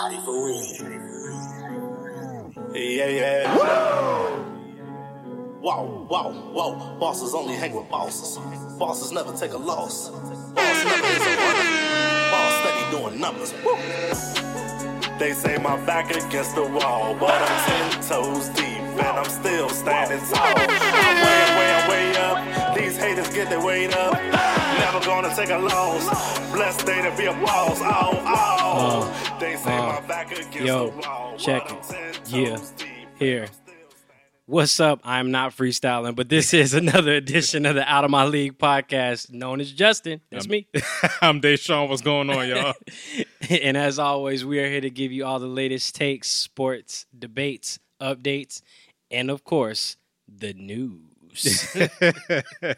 Scotty for real. Yeah, yeah. Whoa, whoa, whoa. Bosses only hang with bosses. Bosses never take a loss. Boss never is a runner. Boss steady doing numbers. Woo. They say my back against the wall, but I'm ten toes deep and I'm still standing tall. I'm way, way, way up. These haters get their weight up. Never gonna take a loss. Blessed day to be a boss. Oh, oh. They say uh, my uh, back against Yo, the wall. check it. Yeah. deep Here. What's up? I'm not freestyling, but this is another edition of the Out of My League podcast, known as Justin. That's me. I'm Deshaun. What's going on, y'all? and as always, we are here to give you all the latest takes, sports, debates, updates, and of course, the news.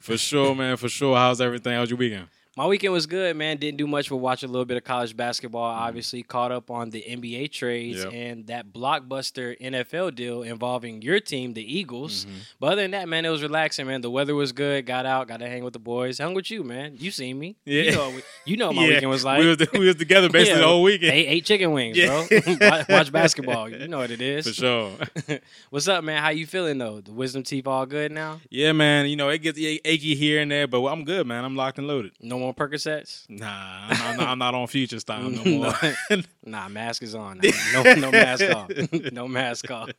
for sure, man. For sure. How's everything? How's your weekend? My weekend was good, man. Didn't do much but watch a little bit of college basketball. Obviously, caught up on the NBA trades Yep. and that blockbuster NFL deal involving your team, the Eagles. Mm-hmm. But other than that, man, it was relaxing, man. The weather was good. Got out, got to hang with the boys. Hung with you, man. You seen me. You Yeah. know, you know what my weekend was like. We was, we was together basically Yeah. the whole weekend. Ate, ate chicken wings, Yeah. bro. watch, watch basketball. You know what it is. For sure. What's up, man? How you feeling though? The wisdom teeth all good now? yeah, man. You know, it gets achy here and there, but I'm good, man. I'm locked and loaded. No more Percocets? Nah, I'm, not, I'm not on future style no more. Nah, mask is on. No, no mask off. no mask off.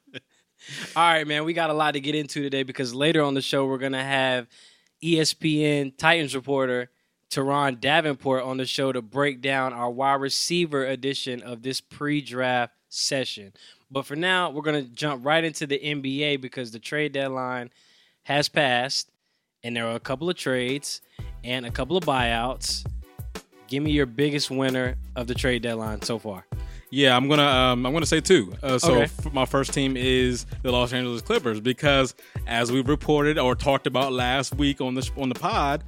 All right, man. We got a lot to get into today because later on the show we're gonna have ESPN Titans reporter Turron Davenport on the show to break down our wide receiver edition of this pre-draft session. But for now, we're gonna jump right into the NBA because the trade deadline has passed, and there are a couple of trades and a couple of buyouts. Give me your biggest winner of the trade deadline so far. Yeah, I'm gonna um, I'm gonna say two. Uh, so Okay. f- my first team is the Los Angeles Clippers because, as we reported or talked about last week on the on the pod,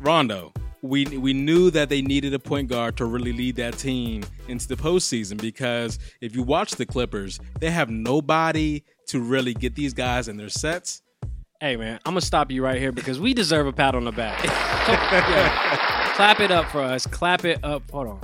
Rondo. We we knew that they needed a point guard to really lead that team into the postseason because if you watch the Clippers, they have nobody to really get these guys in their sets. Hey man, I'm gonna stop you right here because we deserve a pat on the back. Yeah. Clap it up for us. Clap it up. Hold on.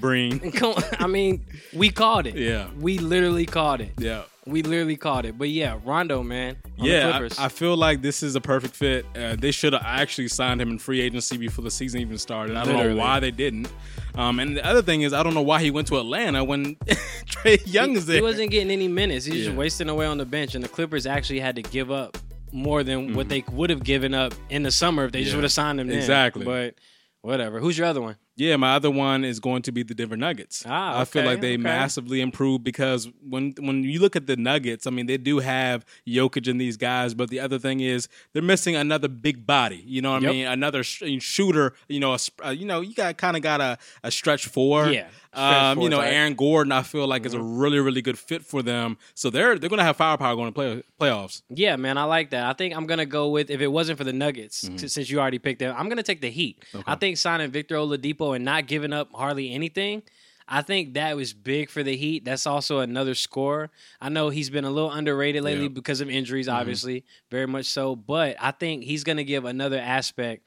Bring I mean, we called it. Yeah. We literally called it. yeah. We literally called it. But yeah, Rondo, man. Yeah, Clippers. I, I feel like this is a perfect fit. Uh, they should have actually signed him in free agency before the season even started. I don't Literally. know why they didn't. Um, and the other thing is, I don't know why he went to Atlanta when Trae Young is there. He wasn't getting any minutes. He was just wasting away on the bench, and the Clippers actually had to give up more than what they would have given up in the summer if they just Mm-hmm. Would have signed him. Then. Exactly. But whatever. Who's your other one? Yeah, my other one is going to be the Denver Nuggets. Ah, I feel like they okay. massively improved because when when you look at the Nuggets, I mean they do have Jokic and these guys, but the other thing is they're missing another big body. You know what Yep. I mean? Another sh- shooter. You know, a, sp- uh, you know, you got kind of got a, a stretch four. Yeah, Um, you know, type. Mm-hmm. Aaron Gordon, I feel like is a really really good fit for them. So they're they're gonna have firepower going to play playoffs. Yeah, man, I like that. I think I'm gonna go with if it wasn't for the Nuggets, Mm-hmm. since you already picked them, I'm gonna take the Heat. I think signing Victor Oladipo and not giving up hardly anything. I think that was big for the Heat. That's also another score. I know he's been a little underrated lately Yeah. because of injuries, Mm-hmm. obviously, very much so. But I think he's going to give another aspect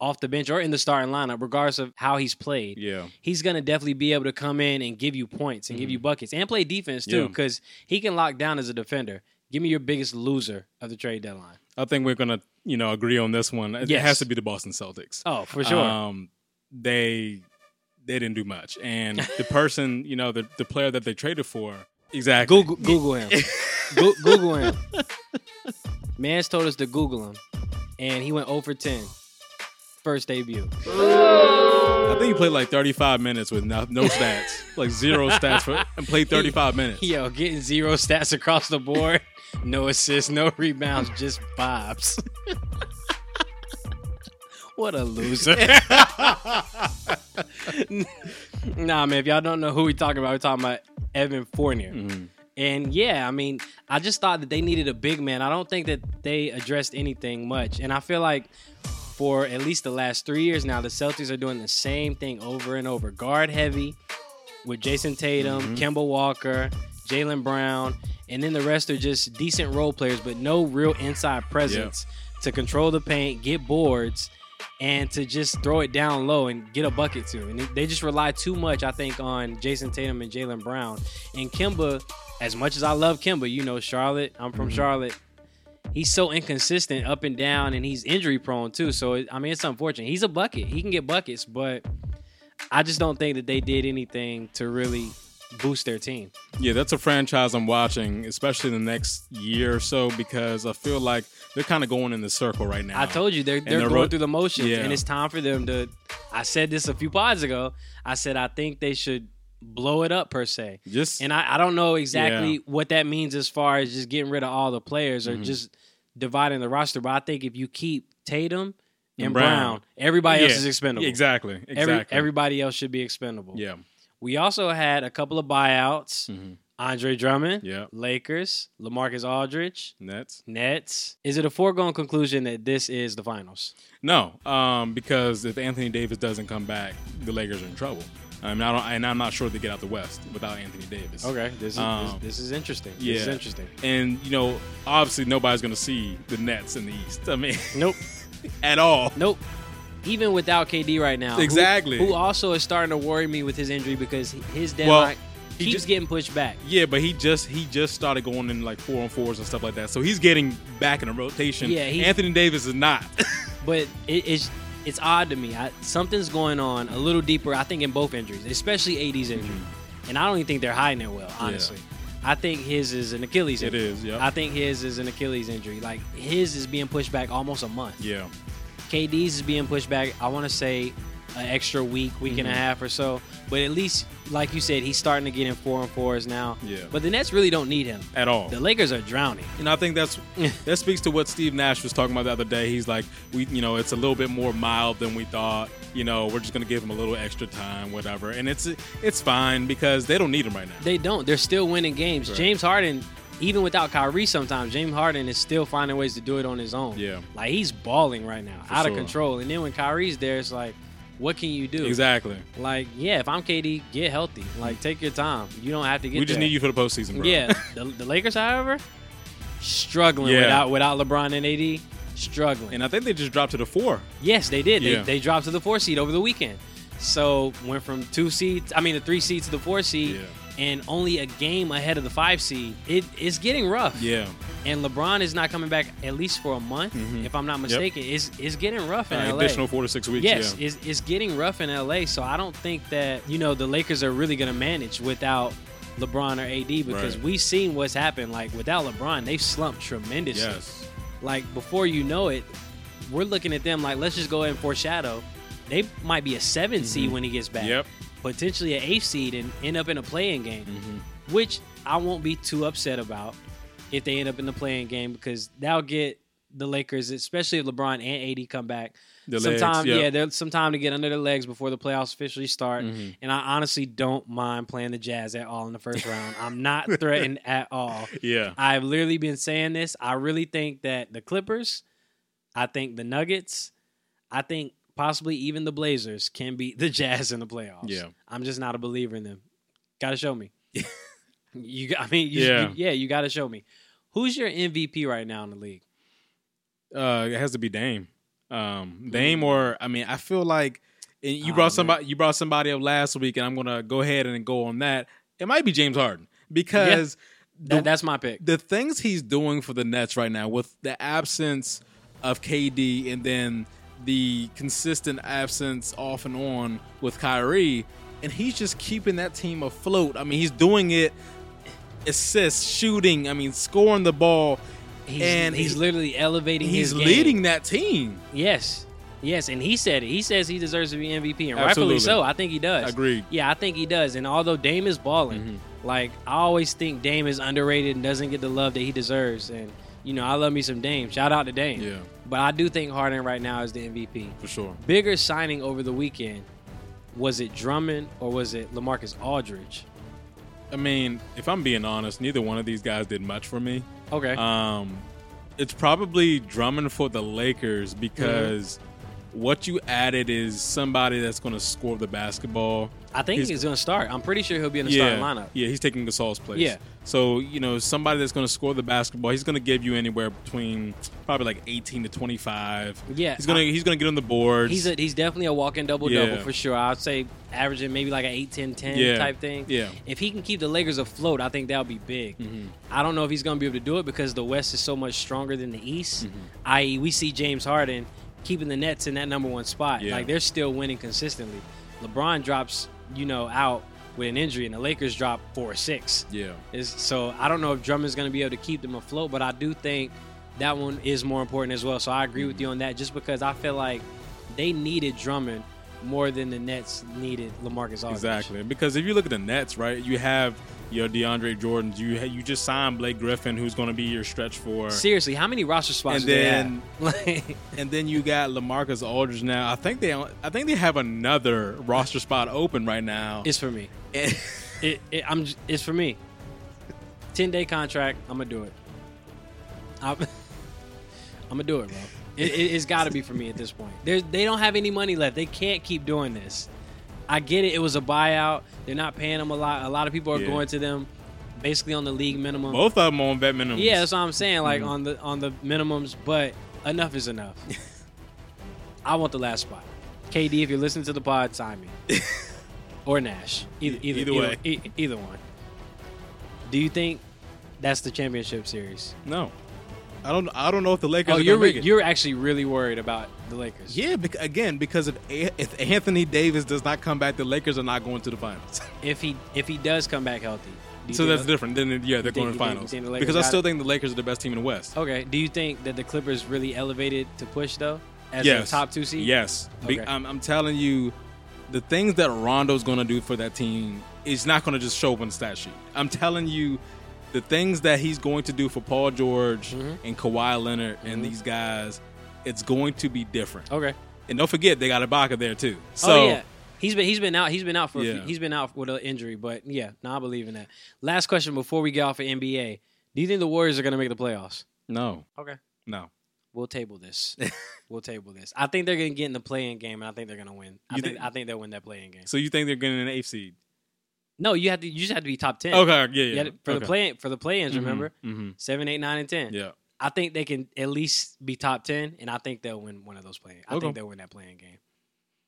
off the bench or in the starting lineup, regardless of how he's played. Yeah. He's going to definitely be able to come in and give you points and give you buckets and play defense too Mm-hmm. Yeah. because he can lock down as a defender. Give me your biggest loser of the trade deadline. I think we're gonna you know agree on this one. It Yes. has to be the Boston Celtics. Oh, for sure. Um, they they didn't do much, and the person, you know, the the player that they traded for, exactly. Google, Google him. Go- Google him. Mans told us to Google him, and he went 0 for 10. First debut. I think he played like 35 minutes with no, no stats, like zero stats, for, and played 35 minutes. Yo, getting zero stats across the board. No assists, no rebounds, just vibes. what a loser. nah, man, if y'all don't know who we talking about, we're talking about Evan Fournier. Mm-hmm. And yeah, I mean, I just thought that they needed a big man. I don't think that they addressed anything much. And I feel like for at least the last three years now, the Celtics are doing the same thing over and over. Guard heavy with Jayson Tatum, mm-hmm. Kemba Walker, Jaylen Brown, and then the rest are just decent role players, but no real inside presence to control the paint, get boards, and to just throw it down low and get a bucket too. And they just rely too much, I think, on Jayson Tatum and Jaylen Brown. And Kemba, as much as I love Kemba, you know, Charlotte, I'm from mm-hmm. Charlotte. He's so inconsistent up and down, and he's injury prone too. So it, I mean, it's unfortunate. He's a bucket. He can get buckets, but I just don't think that they did anything to really boost their team. Yeah, that's a franchise I'm watching, especially the next year or so, because I feel like they're kind of going in the circle right now. I told you they're they're they're going ro- through the motions, Yeah. and it's time for them to. I said this a few pods ago. I said I think they should blow it up per se, just and I, I don't know exactly Yeah. what that means as far as just getting rid of all the players or Mm-hmm. just dividing the roster. But I think if you keep Tatum and, And Brown, Brown. everybody else is expendable. Exactly. Every, Exactly. everybody else should be expendable. yeah. We also had a couple of buyouts. Mhm. Andre Drummond, Yeah. Lakers, Lamarcus Aldridge, Nets. Nets. Is it a foregone conclusion that this is the finals? No, um, because if Anthony Davis doesn't come back, the Lakers are in trouble. I mean, I don't, and I'm not sure they get out the West without Anthony Davis. Okay, this is Um, this, this is interesting. yeah. This is interesting. And you know, obviously, nobody's going to see the Nets in the East. I mean, Nope, at all. nope. Even without KD right now, Exactly. Who, also is starting to worry me with his injury because his deadline he keeps just- getting pushed back. Yeah, but he just he just started going in like four on fours and stuff like that. So he's getting back in a rotation. Yeah, he- Anthony Davis is not. But it, it's it's odd to me. I, something's going on a little deeper. I think in both injuries, especially AD's injury, Mm-hmm. and I don't even think they're hiding it well. Honestly, I think his is an Achilles. It Injury. is, yep. I think his is an Achilles injury. Like his is being pushed back almost a month. yeah, KD's is being pushed back. I want to say an extra week, week and a Mhm. half or so. But at least, like you said, he's starting to get in four and fours now. Yeah. But the Nets really don't need him. at all. The Lakers are drowning. And I think that's that speaks to what Steve Nash was talking about the other day. He's like, we, you know, it's a little bit more mild than we thought. You know, we're just gonna give him a little extra time, whatever. And it's it's fine because they don't need him right now. They don't. They're still winning games. Right. James Harden, even without Kyrie, sometimes James Harden is still finding ways to do it on his own. Yeah. Like he's balling right now, For out of control. And then when Kyrie's there, it's like, what can you do? Exactly. Like, yeah, if I'm KD, get healthy. Like, take your time. You don't have to get. we just there. need you for the postseason, bro. Yeah, the, the Lakers, however, struggling Yeah. without without LeBron and AD, struggling. And I think they just dropped to the four. yes, they did. Yeah. They, they dropped to the four seed over the weekend. So went from two seeds, I mean the three seed to the four seed, Yeah. And only a game ahead of the five seed. It is getting rough. Yeah. And LeBron is not coming back at least for a month, Mhm. if I'm not mistaken. It's it's getting rough in Uh, LA. additional four to six weeks. Yes, Yeah. it's, it's getting rough in LA. So I don't think that you know the Lakers are really going to manage without LeBron or AD because Right. we've seen what's happened. Like without LeBron, they've slumped tremendously. Yes. Like before you know it, we're looking at them like let's just go ahead and foreshadow. They might be a 7 seed when he gets back. Mm-hmm. Yep. Potentially an eighth seed and end up in a play-in game, Mm-hmm. which I won't be too upset about if they end up in the play-in game because that'll get the Lakers, especially if LeBron and AD come back, The some legs, time, yep. yeah, there's some time to get under their legs before the playoffs officially start. Mhm. And I honestly don't mind playing the Jazz at all in the first round. I'm not threatened at all. Yeah. I've literally been saying this. I really think that the Clippers, I think the Nuggets, I think possibly even the Blazers can beat the Jazz in the playoffs. Yeah. I'm just not a believer in them. Got to show me. you, I mean, you, Yeah. you- yeah, you got to show me. Who's your MVP right now in the league? Uh, it has to be Dame. Um, Dame or I mean, I feel like and you Oh, brought man. somebody you brought somebody up last week, and I'm gonna go ahead and go on that. It might be James Harden because That, the, that's my pick. the things he's doing for the Nets right now, with the absence of KD and then the consistent absence off and on with Kyrie, and he's just keeping that team afloat. I mean, he's doing it assists, shooting, I mean, scoring the ball. He's, and he's he- literally elevating He's leading that team. Yes. Yes, and he said it. He says he deserves to be MVP, and Absolutely. rightfully so. I think he does. Agreed. Yeah, I think he does. And although Dame is balling, Mm-hmm. like I always think Dame is underrated and doesn't get the love that he deserves. And you know, I love me some Dame. Shout out to Dame. Yeah. But I do think Harden right now is the MVP. For sure. Bigger signing over the weekend. Was it Drummond or was it Lamarcus Aldridge? I mean, if I'm being honest, neither one of these guys did much for me. Okay. Um, it's probably Drummond for the Lakers because what you added is somebody that's going to score the basketball. I think He's- he's, going to start. I'm pretty sure he'll be in the yeah, starting lineup. yeah, he's taking Gasol's place. Yeah. So you know, somebody that's going to score the basketball, he's going to give you anywhere between probably like 18 to 25. Yeah, he's gonna I- he's gonna get on the boards. He's a, he's definitely a walking double double Yeah. for sure. I'd say averaging maybe like an 8 10 10 Yeah. type thing. Yeah. If he can keep the Lakers afloat, I think that would be big. Mm-hmm. I don't know if he's going to be able to do it because the West is so much stronger than the East. Mm-hmm. I.e., we see James Harden keeping the Nets in that number one spot. Yeah. Like they're still winning consistently. LeBron drops, you know, out with an injury, and the Lakers drop four or six. yeah. Is so I don't know if Drummond's going to be able to keep them afloat, but I do think that one is more important as well. So I agree with you mm-hmm. on that, just because I feel like they needed Drummond more than the Nets needed Lamarcus Aldridge. Exactly, because if you look at the Nets, right, you have your DeAndre Jordans. You you just signed Blake Griffin, who's going to be your stretch four, Seriously, how many roster spots And then- and then you got Lamarcus Aldridge. Now, I think they I think they have another roster spot open right now. it's for me. It, it, I'm. It's for me. Ten day contract. I'm gonna do it. I'm, I'm gonna do it, bro. It, it's got to be for me at this point. There's, they don't have any money left. They can't keep doing this. I get it. It was a buyout. They're not paying them a lot. A lot of people are Yeah. going to them, basically on the league minimum. Both of them on vet minimums. Yeah, that's what I'm saying. Like Mhm. on the on the minimums, but enough is enough. I want the last spot. KD, if you're listening to the pod, sign me. or Nash. Either either, Either way. e- either one. Do you think that's the championship series? no, I don't. I don't know if the Lakers. Oh, are you're re- make it. you're actually really worried about the Lakers. Yeah, bec- again, because if A- if Anthony Davis does not come back, the Lakers are not going to the finals. If he if he does come back healthy. so that's different. Then yeah, they're think- going to the think- finals think because I still think the Lakers are the best team in the West. Okay. Do you think that the Clippers really elevated to push though? As yes, a top two seed? Yes, Be- Okay. I'm, I'm telling you, the things that Rondo's going to do for that team is not going to just show up on the stat sheet. I'm telling you, the things that he's going to do for Paul George Mhm. and Kawhi Leonard and Mhm. these guys, it's going to be different. Okay. And don't forget, they got Ibaka there too. So oh yeah, he's been he's been out he's been out for a few, he's been out with an injury, but yeah, no, I believe in that. Last question before we get off of NBA: Do you think the Warriors are going to make the playoffs? no, Okay, no. we'll table this. we'll table this. I think they're going to get in the play-in game, and I think they're going to win. I think, think- I think they'll win that play-in game. So you think they're getting an eighth seed? No, you have to you just have to be top ten. Okay, yeah, yeah. to- for the play for the play-ins. Remember hmm seven, eight, nine, and ten. Yeah. I think they can at least be top ten, and I think they'll win one of those playing. I Okay. think they'll win that play-in game.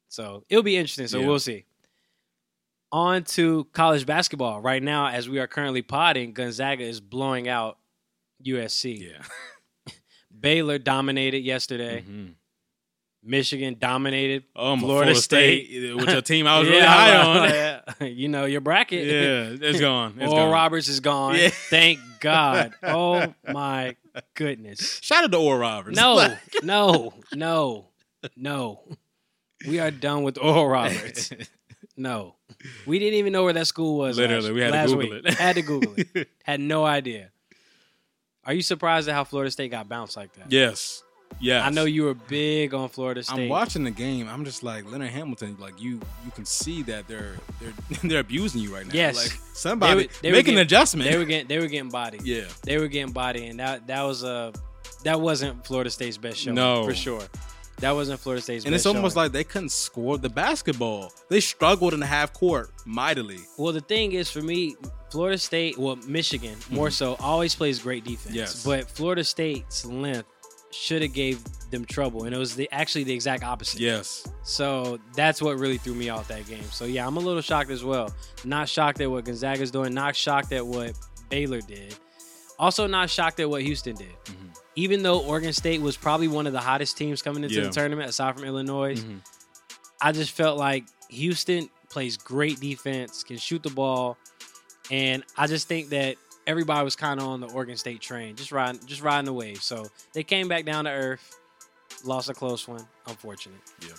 So it'll be interesting. So Yeah. we'll see. On to college basketball. Right now, as we are currently potting, Gonzaga is blowing out USC. Yeah. Baylor dominated yesterday. Mhm. Michigan dominated. Oh, my Florida Florida, State. State, which a team I was Yeah, really high on. yeah. You know your bracket. yeah, it's gone. It's Oral gone. Roberts is gone. Yeah. Thank God. Oh my goodness. Shout out to Oral Roberts. No, no, no, no. We are done with Oral Roberts. No, we didn't even know where that school was. Literally, last, we had to Google week. it. Had to Google it. Had no idea. Are you surprised at how Florida State got bounced like that? yes, yes. I know you were big on Florida State. I'm watching the game. I'm just like Leonard Hamilton. Like you, you can see that they're they're they're abusing you right now. Yes. like They somebody were- they were make an adjustment. They were getting they were getting bodied. yeah, They were getting bodied, and that that was a that wasn't Florida State's best show. No. for sure. That wasn't Florida State's and it's almost showing. like they couldn't score the basketball. They struggled in the half court mightily. Well, the thing is, for me, Florida State, well, Michigan more so, always plays great defense. Mm-hmm. Yes. But Florida State's length should have gave them trouble, and it was the actually the exact opposite. Yes, So that's what really threw me off that game. So yeah, I'm a little shocked as well. Not shocked at what Gonzaga's doing. Not shocked at what Baylor did. Also, not shocked at what Houston did. Mm-hmm. Even though Oregon State was probably one of the hottest teams coming into Yeah. the tournament, aside from Illinois, Mhm. I just felt like Houston plays great defense, can shoot the ball, and I just think that everybody was kind of on the Oregon State train, just riding, just riding the wave. So they came back down to earth, lost a close one. Unfortunate. Yeah.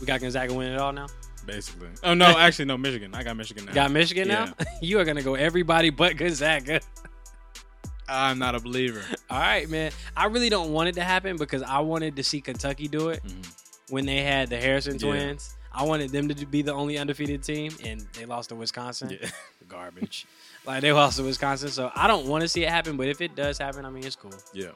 We got Gonzaga winning it all now. basically. Oh no, actually no. Michigan. I got Michigan now. Got Michigan now. you are gonna go everybody but Gonzaga. I'm not a believer. All right, man. I really don't want it to happen because I wanted to see Kentucky do it Mhm. when they had the Harrison Yeah. twins. I wanted them to be the only undefeated team, and they lost to Wisconsin. Yeah. Garbage. Like they lost to Wisconsin, so I don't want to see it happen. But if it does happen, I mean, it's cool. Yeah,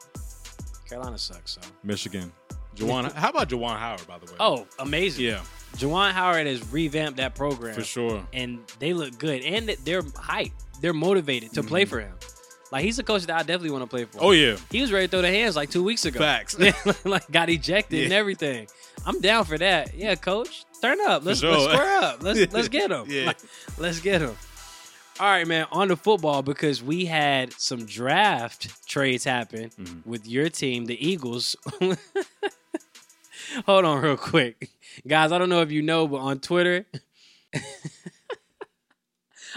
Carolina sucks, so Michigan. Juwan, how about Juwan Howard, by the way? Oh, amazing. yeah, Juwan Howard has revamped that program for sure. and they look good and they're hyped. They're motivated to play for him. Like he's a coach that I definitely want to play for. Mm-hmm. Oh yeah, He was ready to throw the hands like two weeks ago. Facts. like got ejected and everything. I'm down for that. Yeah, coach, turn up. Let's, sure. let's square up. Let's let's get him. Yeah. let's get him. All right, man. On to football because we had some draft trades happen Mm-hmm. with your team, the Eagles. Hold on, real quick, guys. I don't know if you know, but on Twitter,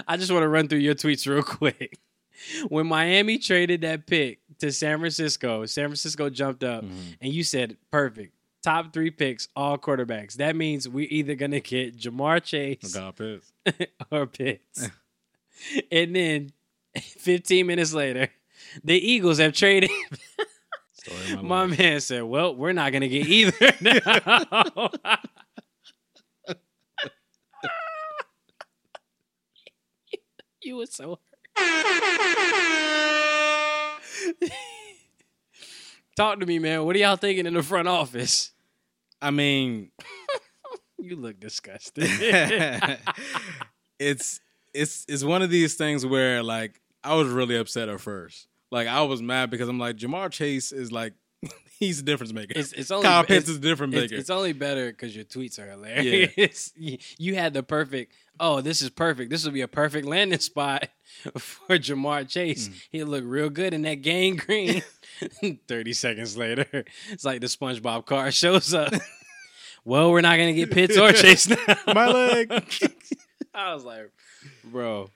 I just want to run through your tweets real quick. When Miami traded that pick to San Francisco, San Francisco jumped up, and you said perfect. Top three picks, all quarterbacks. That means we're either gonna get Ja'Marr Chase or Pitts. and then 15 minutes later, the Eagles have traded. Story of My life. man said, Well, we're not gonna get either now. you were so hurt. Talk to me, man. What are y'all thinking in the front office? I mean, You look disgusted. it's it's it's one of these things where like I was really upset at first. Like I was mad because I'm like Ja'Marr Chase is like he's a difference maker. It's- it's only- Kyle Pitts it's- is a difference maker. it's only better because your tweets are hilarious. You- you had the perfect. Oh, this is perfect. This will be a perfect landing spot for Ja'Marr Chase. Mm. He looked real good in that gang green. Thirty seconds later, it's like the SpongeBob car shows up. well, we're not gonna get Pitts or Chase now. My leg. I was like, bro.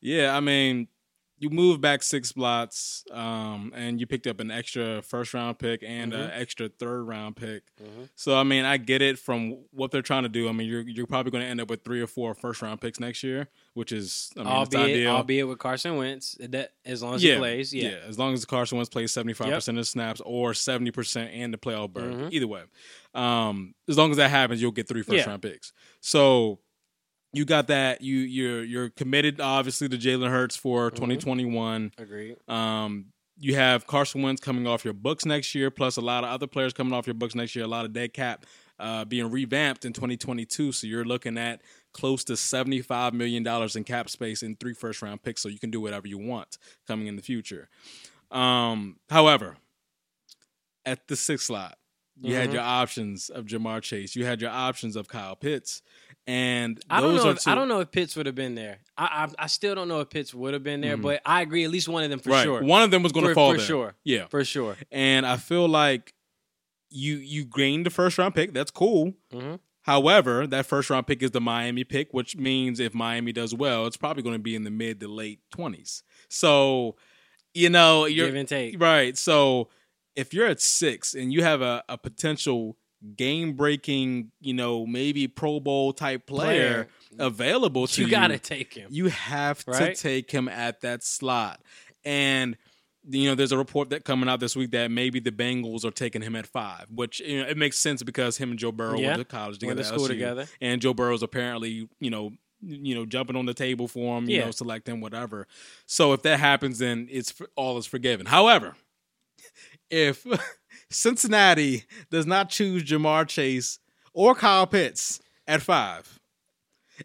Yeah, I mean, you moved back six slots, um, and you picked up an extra first round pick and an Mm-hmm. extra third round pick. So I mean, I get it from what they're trying to do. I mean, you're you're probably going to end up with three or four first round picks next year, which is I mean, it's albeit, ideal. albeit with Carson Wentz, that as long as yeah, he plays, yeah. as long as Carson Wentz plays seventy five percent of the snaps or seventy percent and the playoff berth, Mhm. either way, um, as long as that happens, you'll get three first Yeah. round picks. So you got that. You you're you're committed obviously to Jalen Hurts for Mm-hmm. twenty one. Agreed. Um, you have Carson Wentz coming off your books next year, plus a lot of other players coming off your books next year. A lot of dead cap uh, being revamped in 2022. So you're looking at close to 75 million dollars in cap space in three first round picks. So you can do whatever you want coming in the future. Um, however, at the sixth slot, you had Mhm. your options of Ja'Marr Chase. You had your options of Kyle Pitts, and I don't know. If, two, I don't know if Pitts would have been there. I, I I still don't know if Pitts would have been there, Mhm. but I agree. At least one of them for right. sure. One of them was going to fall for there. sure. Yeah, for sure. and I feel like you you gained the first round pick. That's cool. Mhm. However, that first round pick is the Miami pick, which means if Miami does well, it's probably going to be in the mid to late twenties. So, you know, you're Give and take. right. So, if you're at six and you have a, a potential game breaking, you know, maybe Pro Bowl type player, available to You you, gotta take him. you have Right? to take him at that slot. And you know, there's a report that coming out this week that maybe the Bengals are taking him at five, which you know, it makes sense because him and Joe Burrow Yeah. went to college together, Went to school together. and Joe Burrow's apparently you know you know jumping on the table for him, you Yeah. know, selecting whatever. So if that happens, then it's all is forgiven. However, if Cincinnati does not choose Ja'Marr Chase or Kyle Pitts at five,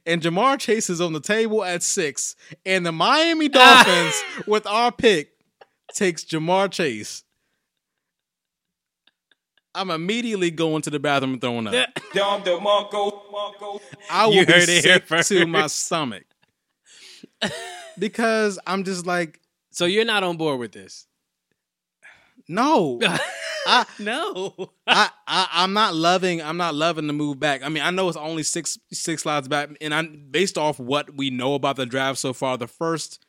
and Ja'Marr Chase is on the table at six, and the Miami Dolphins with our pick takes Ja'Marr Chase. I'm immediately going to the bathroom and throwing up. Dom DeMarco, Marco. I will You be heard it sick first. to my stomach because I'm just like, So you're not on board with this? No, I, no. I, I, I'm not loving. I'm not loving the move back. I mean, I know it's only six six slides back, and I'm based off what we know about the draft so far. The first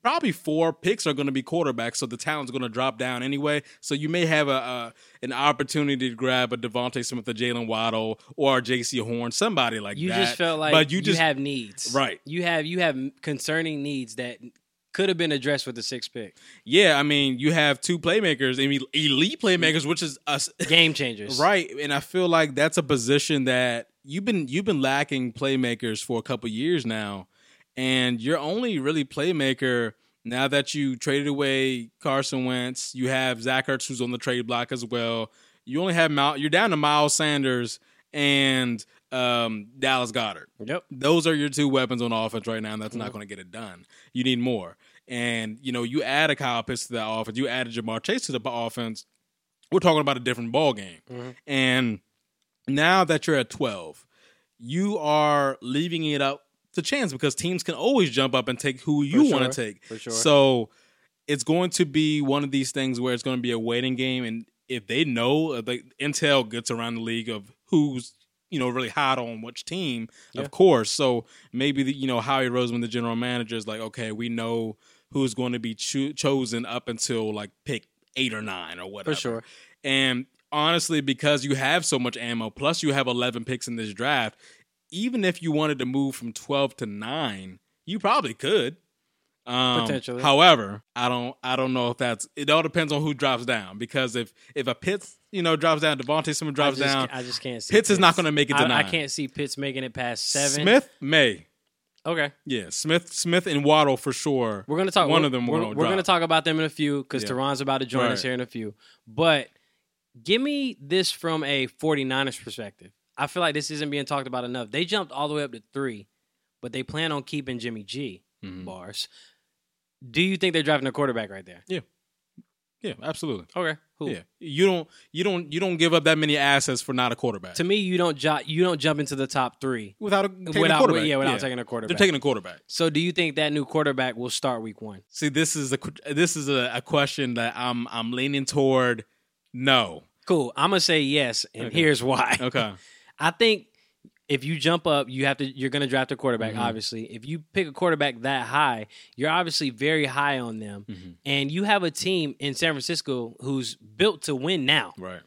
probably four picks are going to be quarterbacks, so the talent's going to drop down anyway. So you may have a, a an opportunity to grab a DeVonta Smith, a Jaylen Waddle, or a Jaycee Horn, somebody like You that. just felt like but you, you just have needs, Right. You have you have concerning needs that could have been addressed with the sixth pick. yeah. I mean, you have two playmakers, I mean, elite playmakers, which is us. Game changers, Right, and I feel like that's a position that you've been you've been lacking playmakers for a couple years now, and your only really playmaker now that you traded away Carson Wentz, you have Zach Ertz who's on the trade block as well. you only have Miles, you're down to Miles Sanders and um, Dallas Goedert. Yep. Those are your two weapons on offense right now, and that's Mm-hmm. not going to get it done. You need more. And, you know, you add a Kyle Pitts to that offense, you added Ja'Marr Chase to the offense. We're talking about a different ball game. Mm-hmm. And now that you're at 12, you are leaving it up to chance because teams can always jump up and take who you For want to take. For sure. So it's going to be one of these things where it's going to be a waiting game. And if they know, if the intel gets around the league of who's you know really hot on which team, Yeah. of course. So maybe the, you know Howie Roseman, the general manager, is like, okay, we know who's going to be cho- chosen up until like pick eight or nine or whatever. For sure. And honestly, because you have so much ammo, plus you have 11 picks in this draft, even if you wanted to move from 12 to 9, you probably could. Um, Potentially. However, I don't I don't know if that's it all depends on who drops down because if if a Pitts, you know, drops down, DeVonta Smith drops I just, down, I just can't see Pitts is not gonna make it to I, I can't see Pitts making it past seven. Smith may. Okay. Yeah, Smith Smith and Waddle for sure. We're gonna talk. One we're- of them We're, gonna we're gonna talk about them in a few because Yeah. Turron's about to join us here in a few. But give me this from a 49ers perspective. I feel like this isn't being talked about enough. They jumped all the way up to three, but they plan on keeping Jimmy G Mhm. bars. Do you think they're driving a quarterback right there? Yeah, Yeah, absolutely. Okay. Who? Yeah, you don't you don't you don't give up that many assets for not a quarterback. To me, you don't jo- you don't jump into the top three without a, taking without a quarterback. yeah without taking a quarterback. They're taking a quarterback. so do you think that new quarterback will start week one? See, this is a this is a, a question that I'm I'm leaning toward. No. Cool. I'm gonna say yes, and Okay. here's why. Okay. I think if you jump up, you have to. You're going to draft a quarterback. Mhm. Obviously, if you pick a quarterback that high, you're obviously very high on them, Mhm. and you have a team in San Francisco who's built to win. Now Right.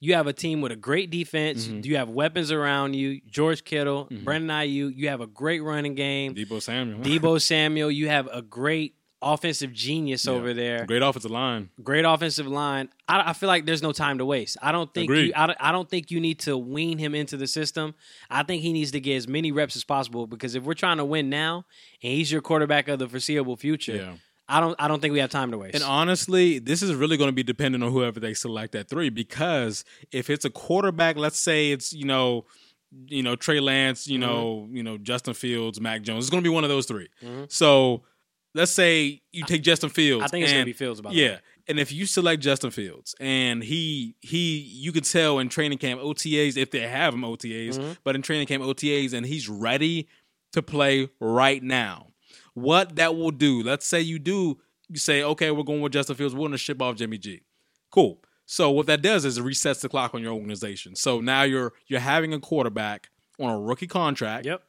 you have a team with a great defense. Mhm. You have weapons around you. George Kittle, Mhm. Brandon Aiyuk. You have a great running game. Deebo Samuel. Deebo Samuel. You have a great offensive genius Yeah. over there. Great offensive line. Great offensive line. I, I feel like there's no time to waste. I don't think Agreed. you. I don't, I don't think you need to wean him into the system. I think he needs to get as many reps as possible because if we're trying to win now and he's your quarterback of the foreseeable future, Yeah. I don't. I don't think we have time to waste. And honestly, this is really going to be dependent on whoever they select at three. Because if it's a quarterback, let's say it's you know, you know Trey Lance, you know, you know Justin Fields, Mac Jones. It's going to be one of those 3 Mhm. So let's say you take Justin Fields. I think it's and- gonna be Fields. The Yeah. And if you select Justin Fields and he he you could tell in training camp OTAs if they have him OTAs, Mhm. but in training camp OTAs and he's ready to play right now. What that will do, let's say you do you say, okay, we're going with Justin Fields, we're gonna ship off Jimmy G. Cool. So what that does is it resets the clock on your organization. So now you're you're having a quarterback on a rookie contract Yep.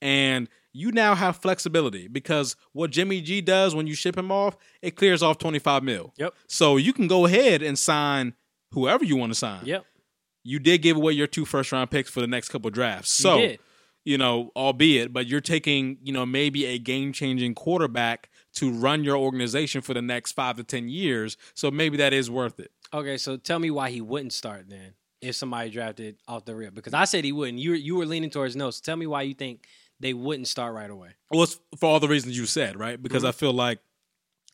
and you now have flexibility because what Jimmy G does when you ship him off, it clears off 25 mil. Yep. So you can go ahead and sign whoever you want to sign. Yep. You did give away your two first round picks for the next couple drafts. You So, did. you know, albeit, but you're taking, you know, maybe a game changing quarterback to run your organization for the next five to 10 years. So maybe that is worth it. Okay, so tell me why he wouldn't start then if somebody drafted off the rip because I said he wouldn't. You you were leaning towards no. So tell me why you think they wouldn't start right away. Well, it's for all the reasons you said, right? Because Mm-hmm. I feel like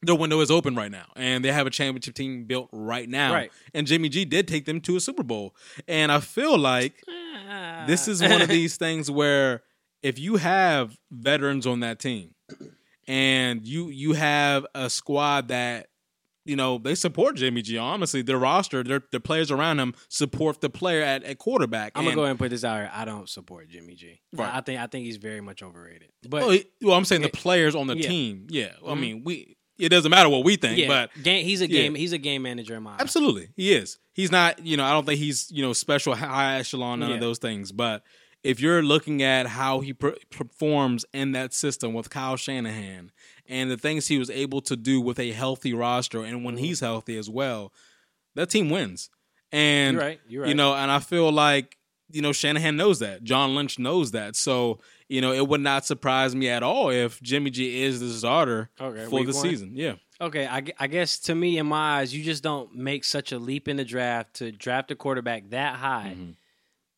the window is open right now, and they have a championship team built right now. Right. And Jimmy G did take them to a Super Bowl, and I feel like this is one of these things where if you have veterans on that team, and you you have a squad that you know they support Jimmy G. Honestly, their roster, their the players around him support the player at, at quarterback. I'm gonna go ahead and put this out here. I don't support Jimmy G. Right. I think I think he's very much overrated. But Well, he- well, I'm saying the players on the Yeah. team. Yeah, I Mhm. mean we. It doesn't matter what we think, yeah, but game, he's a yeah. game he's a game manager in my. Absolutely, he is. He's not. You know, I don't think he's you know special high echelon none of those things. But if you're looking at how he per- performs in that system with Kyle Shanahan and the things he was able to do with a healthy roster and when Mm-hmm. he's healthy as well, that team wins. And You're right. You're right. you know, and I feel like you know Shanahan knows that. John Lynch knows that. So you know, it would not surprise me at all if Jimmy G is the starter Okay, for the one? season. Yeah. Okay, I, I guess to me, in my eyes, you just don't make such a leap in the draft to draft a quarterback that high Mhm.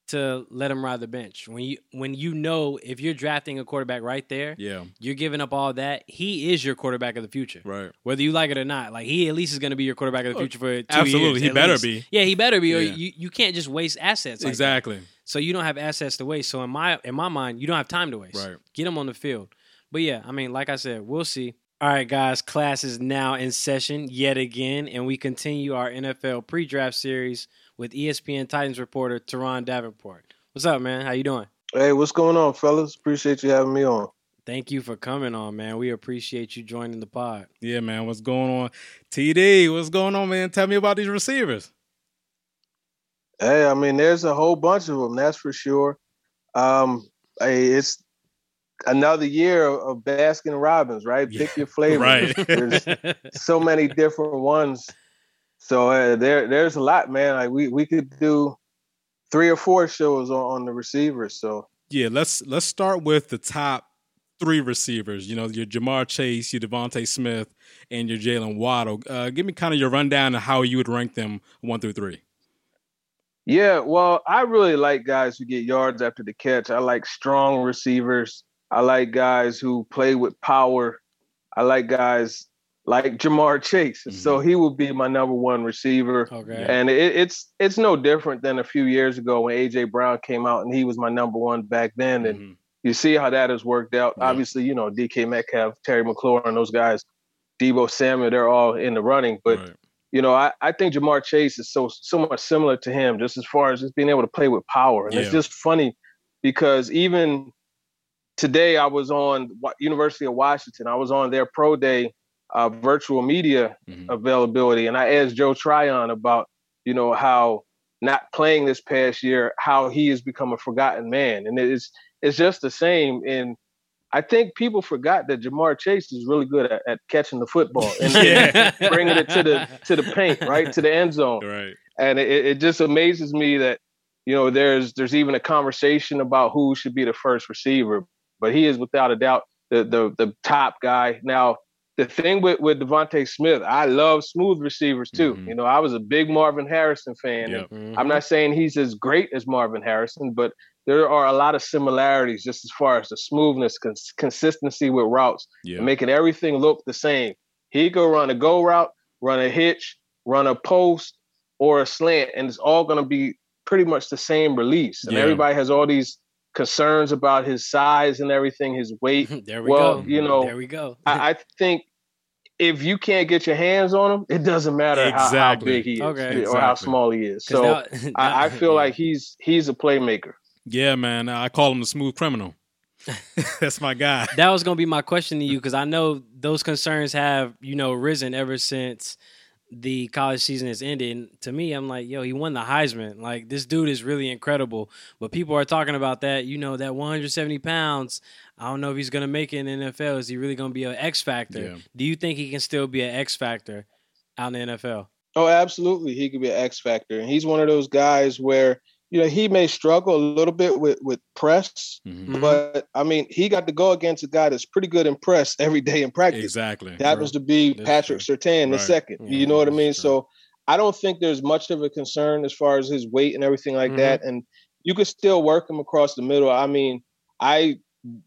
To let him ride the bench. When you when you know if you're drafting a quarterback right there, Yeah. you're giving up all that. He is your quarterback of the future, Right. whether you like it or not. Like he at least is going to be your quarterback of the oh, future for two absolutely. years, He better least. be. Yeah, he better be. Or you, you can't just waste assets. like that. Exactly. So you don't have assets to waste. So in my in my mind, you don't have time to waste. Right. Get him on the field. But yeah, I mean, like I said, we'll see. All right, guys, class is now in session yet again, and we continue our NFL pre-draft series with ESPN Titans reporter Turron Davenport. What's up, man? How you doing? Hey, what's going on, fellas? Appreciate you having me on. Thank you for coming on, man. We appreciate you joining the pod. Yeah, man. What's going on? TD, what's going on, man? Tell me about these receivers. Hey, I mean, there's a whole bunch of them, that's for sure. Um, hey, it's another year of Baskin Robbins, right? Pick your flavor. Right. There's so many different ones. So uh, there, there's a lot, man. Like we, we could do three or four shows on, on the receivers. So Yeah, let's let's start with the top three receivers. You know, your Ja'Marr Chase, your DeVonta Smith, and your Jaylen Waddle. Uh, give me kind of your rundown of how you would rank them one through three. Yeah, well, I really like guys who get yards after the catch. I like strong receivers. I like guys who play with power. I like guys like Ja'Marr Chase. So he would be my number one receiver. okay. And it, it's it's no different than a few years ago when AJ Brown came out and he was my number one back then. And Mhm. you see how that has worked out. Yeah. Obviously, you know, DK Metcalf, Terry McLaurin, those guys, Deebo Samuel, they're all in the running. But Right. you know, I, I think Ja'Marr Chase is so so much similar to him, just as far as just being able to play with power. And Yeah. it's just funny because even today I was on University of Washington. I was on their pro day uh, virtual media Mhm. availability, and I asked Joe Tryon about you know how not playing this past year, how he has become a forgotten man, and it's it's just the same. And I think people forgot that Ja'Marr Chase is really good at, at catching the football and, Yeah. bringing it to the to the paint, right to the end zone Right. and it, it just amazes me that you know there's there's even a conversation about who should be the first receiver, but he is without a doubt the the, the top guy. Now the thing with with DeVonta Smith, I love smooth receivers too. Mhm. You know, I was a big Marvin Harrison fan. Yep. and I'm not saying he's as great as Marvin Harrison, but there are a lot of similarities just as far as the smoothness, cons- consistency with routes, Yeah. making everything look the same. He could run a go route, run a hitch, run a post, or a slant, and it's all going to be pretty much the same release. And Yeah. everybody has all these concerns about his size and everything, his weight. there we Well, go. you know, there we go. I, I think if you can't get your hands on him, it doesn't matter how, how big he is Okay. or how small he is. So that- I, I feel yeah. like he's he's a playmaker. Yeah, man. I call him the smooth criminal. That's my guy. that was gonna be my question to you because I know those concerns have you know risen ever since the college season has ended. And to me, I'm like, yo, he won the Heisman. Like this dude is really incredible. But people are talking about that. You know, that 170 pounds. I don't know if he's gonna make it in the NFL. Is he really gonna be an X factor? Yeah. Do you think he can still be an X factor out in the NFL? Oh, absolutely. He could be an X factor. And he's one of those guys where, you know, he may struggle a little bit with, with press, Mhm. Mhm. but I mean, he got to go against a guy that's pretty good in press every day in practice. Exactly. It happens to be That's Patrick Surtain the second. Yeah, you know what I mean? true. So I don't think there's much of a concern as far as his weight and everything like Mhm. that. And you could still work him across the middle. I mean, I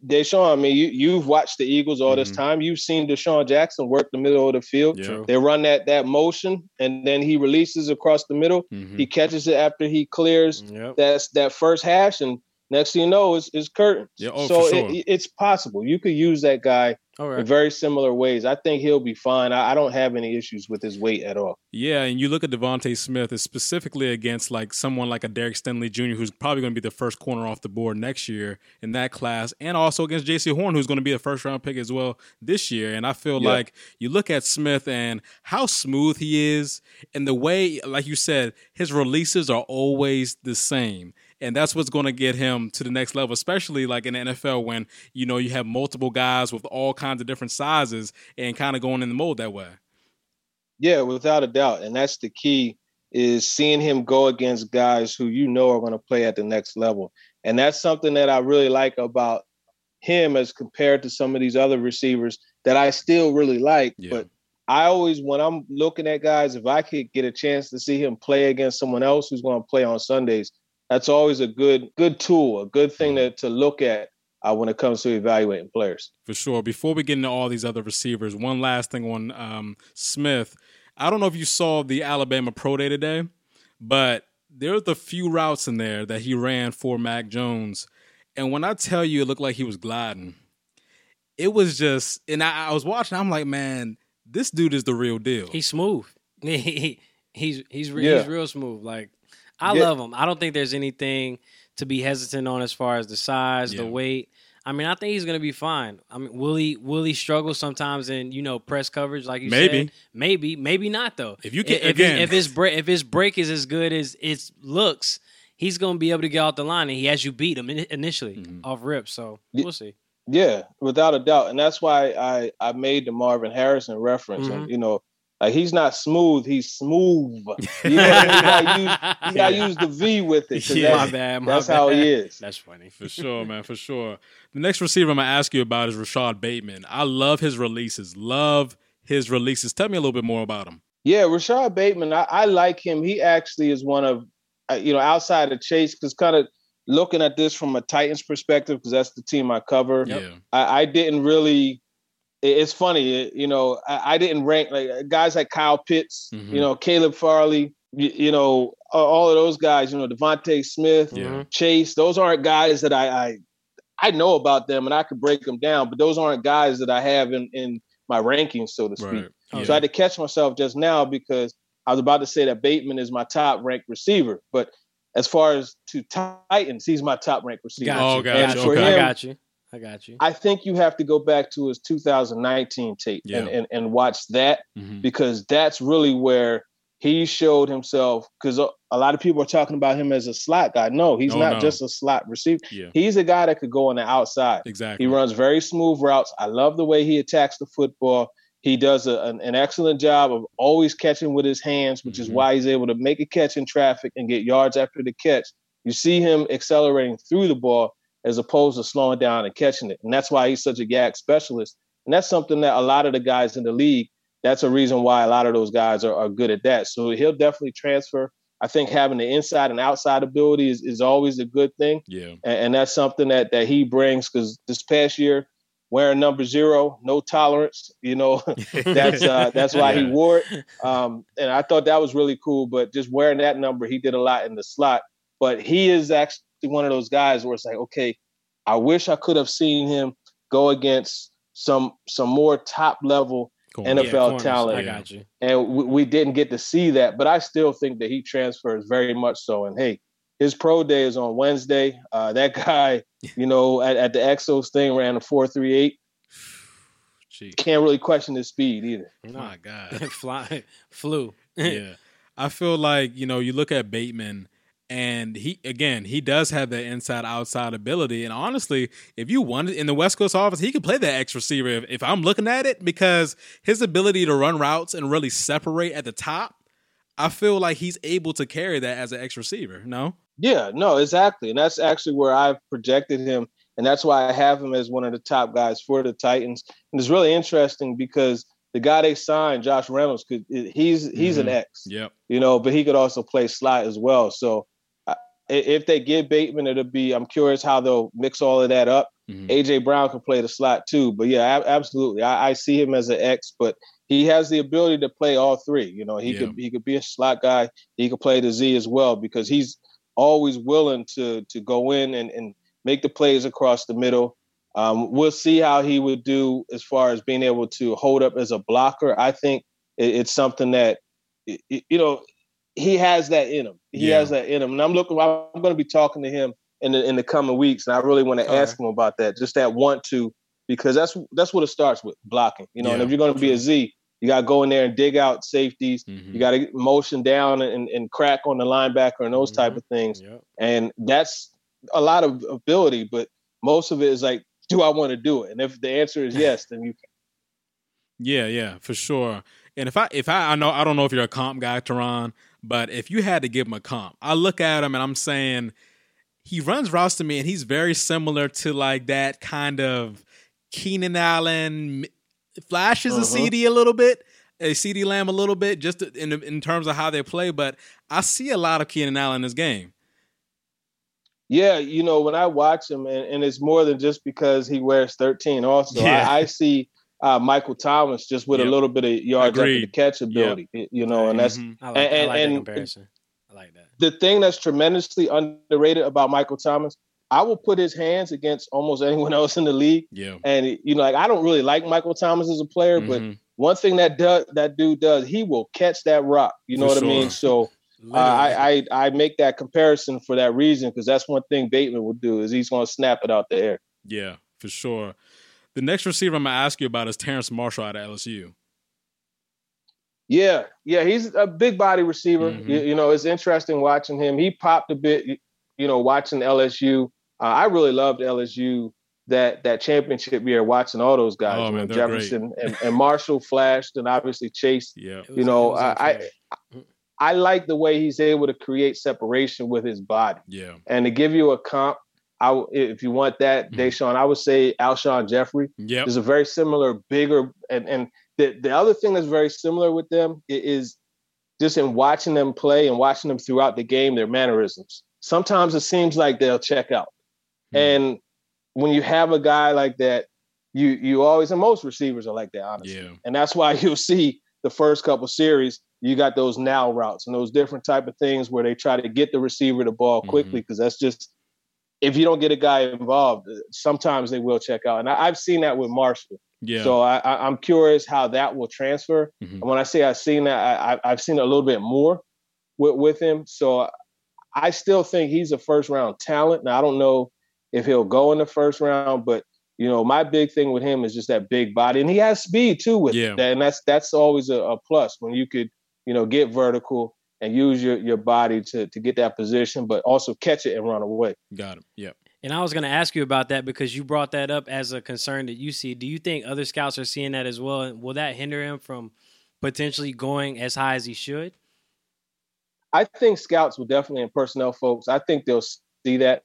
Deshaun, I mean, you you've watched the Eagles all this Mhm. time. You've seen DeSean Jackson work the middle of the field. Yeah. They run that that motion and then he releases across the middle. Mhm. He catches it after he clears Yep. that's that first hash, and next thing you know, it's, it's curtains. Yeah, oh, so sure. it, it's possible. You could use that guy All in very similar ways. I think he'll be fine. I, I don't have any issues with his weight at all. Yeah, and you look at DeVonta Smith is specifically against like someone like a Derek Stingley Jr., who's probably going to be the first corner off the board next year in that class, and also against Jaycee Horn, who's going to be a first round pick as well this year. And I feel Yeah. like you look at Smith and how smooth he is, and the way, like you said, his releases are always the same. And that's what's going to get him to the next level, especially like in the NFL when you know you have multiple guys with all kinds of different sizes and kind of going in the mold that way. Yeah, without a doubt. And that's the key is seeing him go against guys who you know are going to play at the next level. And that's something that I really like about him as compared to some of these other receivers that I still really like. Yeah. But I always, when I'm looking at guys, if I could get a chance to see him play against someone else who's going to play on Sundays, that's always a good good tool, a good thing to to look at uh, when it comes to evaluating players. For sure. Before we get into all these other receivers, one last thing on um, Smith. I don't know if you saw the Alabama Pro Day today, but there's a few routes in there that he ran for Mac Jones. And when I tell you it looked like he was gliding, it was just, and I, I was watching, I'm like, man, this dude is the real deal. He's smooth. He, he's he's re- Yeah. he's real smooth. Like I Yeah. love him. I don't think there's anything to be hesitant on as far as the size, the weight. I mean, I think he's gonna be fine. I mean, will he will he struggle sometimes in you know press coverage like you Maybe. said? Maybe, maybe not though. If you can- if, again- if his break if his break is as good as it looks, he's gonna be able to get out the line, and he has you beat him in- initially Mhm. off rip. So we'll see. Yeah, without a doubt, and that's why I I made the Marvin Harrison reference. Mhm. And you know, like he's not smooth, he's smooth. You know, you gotta use you gotta use the V with it. Yeah. my that's, bad. My that's how he is. That's funny. For sure, man, for sure. The next receiver I'm gonna ask you about is Rashad Bateman. I love his releases. Love his releases. Tell me a little bit more about him. Yeah, Rashad Bateman, I, I like him. He actually is one of, uh, you know, outside of Chase, because kind of looking at this from a Titans perspective, because that's the team I cover. Yeah. I, I didn't really. It- It's funny, you know. I, I didn't rank like guys like Kyle Pitts, Mhm. you know, Caleb Farley, you, you know, all of those guys. You know, DeVonta Smith, Yeah. Chase. Those aren't guys that I, I I know about them and I could break them down, but those aren't guys that I have in in my rankings, so to speak. Right. Oh, So I had to catch myself just now because I was about to say that Bateman is my top ranked receiver, but as far as to Titans, he's my top ranked receiver. Got Oh, you. gotcha. Got you. Okay. I got you. I got you. I think you have to go back to his 2019 tape and, Yeah. and, and watch that Mhm. because that's really where he showed himself. Because a, a lot of people are talking about him as a slot guy. No, he's Oh, not no. just a slot receiver. Yeah. He's a guy that could go on the outside. Exactly. He runs very smooth routes. I love the way he attacks the football. He does a, an, an excellent job of always catching with his hands, which is Mhm. why he's able to make a catch in traffic and get yards after the catch. You see him accelerating through the ball as opposed to slowing down and catching it. And that's why he's such a YAC specialist. And that's something that a lot of the guys in the league, that's a reason why a lot of those guys are, are good at that. So he'll definitely transfer. I think having the inside and outside ability is, is always a good thing Yeah. and, and that's something that that he brings because this past year wearing number zero no tolerance you know that's uh that's why he wore it um and i thought that was really cool but just wearing that number he did a lot in the slot but he is actually one of those guys where it's like okay i wish i could have seen him go against some some more top level Cool. NFL Yeah, corners. talent. I got you. and we, we didn't get to see that. But I still think that he transfers very much so. And hey, his pro day is on Wednesday. Uh, that guy, you know, at, at the Exos thing ran a four three eight. Gee. Can't really question his speed either. My God. Fly, flew. yeah. I feel like, you know, you look at Bateman and he again, he does have that inside outside ability. And honestly, if you wanted in the West Coast office, he could play that X receiver if, if I'm looking at it, because his ability to run routes and really separate at the top, I feel like he's able to carry that as an X receiver. No? Yeah, no, exactly. And that's actually where I've projected him. And that's why I have him as one of the top guys for the Titans. And it's really interesting because the guy they signed, Josh Reynolds, could he's he's an Mhm. X. Yep. you know, but he could also play slot as well. So if they get Bateman, it'll be. I'm curious how they'll mix all of that up. Mhm. AJ Brown can play the slot too, but yeah, ab- absolutely, I, I see him as an X, but he has the ability to play all three. You know, he Yeah. could he could be a slot guy. He could play the Z as well because he's always willing to to go in and and make the plays across the middle. Um, we'll see how he would do as far as being able to hold up as a blocker. I think it, it's something that you know he has that in him. He Yeah. has that in him, and I'm looking. I'm going to be talking to him in the in the coming weeks, and I really want to Okay. ask him about that. Just that want to, because that's that's what it starts with blocking. You know, and if you're going to be a Z, you got to go in there and dig out safeties. Mhm. You got to motion down and, and crack on the linebacker and those type Mhm. of things. Yep. And that's a lot of ability, but most of it is like, do I want to do it? And if the answer is yes, then you Yeah, yeah, for sure. And if I if I I know I don't know if you're a comp guy, Turron, but if you had to give him a comp, I look at him and I'm saying he runs routes to me and he's very similar to like that kind of Keenan Allen flashes a Uh-huh. CeeDee a little bit, a CeeDee Lamb a little bit, just in in terms of how they play. But I see a lot of Keenan Allen in this game. Yeah, you know, when I watch him, and, and it's more than just because he wears 13. Also, Yeah. I, I see uh, Michael Thomas just with Yep. a little bit of yards after the catch ability. You know, and that's Mhm. I like, And- I like and- that comparison. I like that. the thing that's tremendously underrated about Michael Thomas. I will put his hands against almost anyone else in the league, yeah. and you know, like I don't really like Michael Thomas as a player, but Mhm. one thing that does that dude does, he will catch that rock. You know For what I mean? So uh, I, I I make that comparison for that reason because that's one thing Bateman will do is he's going to snap it out the air. Yeah, for sure. The next receiver I'm gonna ask you about is Terrence Marshall out of LSU. Yeah, yeah, he's a big body receiver. Mhm. You, you know, it's interesting watching him. He popped a bit, you know, watching LSU. Uh, I really loved LSU that that championship year, watching all those guys. Oh, man, know, they're Jefferson and, and Marshall flashed, and obviously Chase. Yeah. Was- you know, it was I- I like the way he's able to create separation with his body. Yeah. And to give you a comp, I if you want that, Mhm. Deshaun, I would say Alshon Jeffery. Yep. There's a very similar, bigger, and and the the other thing that's very similar with them is just in watching them play and watching them throughout the game, their mannerisms. Sometimes it seems like they'll check out, Mhm. and when you have a guy like that, you you always and most receivers are like that, honestly. Yeah. And that's why you'll see the first couple series, you got those now routes and those different type of things where they try to get the receiver the ball Mm-hmm. quickly because that's just if you don't get a guy involved, sometimes they will check out. And I, I've seen that with Marshall. Yeah. So I, I'm curious how that will transfer. Mhm. And when I say I've seen that, I, I've seen a little bit more with, with him. So I still think he's a first round talent. Now I don't know if he'll go in the first round, but you know my big thing with him is just that big body, and he has speed too with Yeah. that, and that's that's always a, a plus when you could you know get vertical and use your your body to to get that position, but also catch it and run away. Got him. Yep. And I was going to ask you about that because you brought that up as a concern that you see. Do you think other scouts are seeing that as well? And will that hinder him from potentially going as high as he should? I think scouts will definitely and personnel folks. I think they'll see that.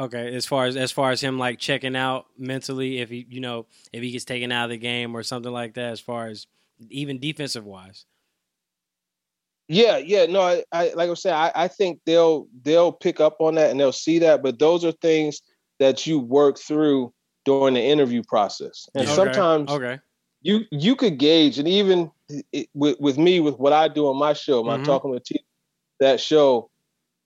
Okay, as far as as far as him like checking out mentally, if he you know if he gets taken out of the game or something like that, as far as even defensive wise. Yeah, yeah, no, I, I like I said, I, I think they'll they'll pick up on that and they'll see that. But those are things that you work through during the interview process, and Okay, sometimes okay, you you could gauge, and even it, with with me with what I do on my show, my Mhm. talking with T, that show,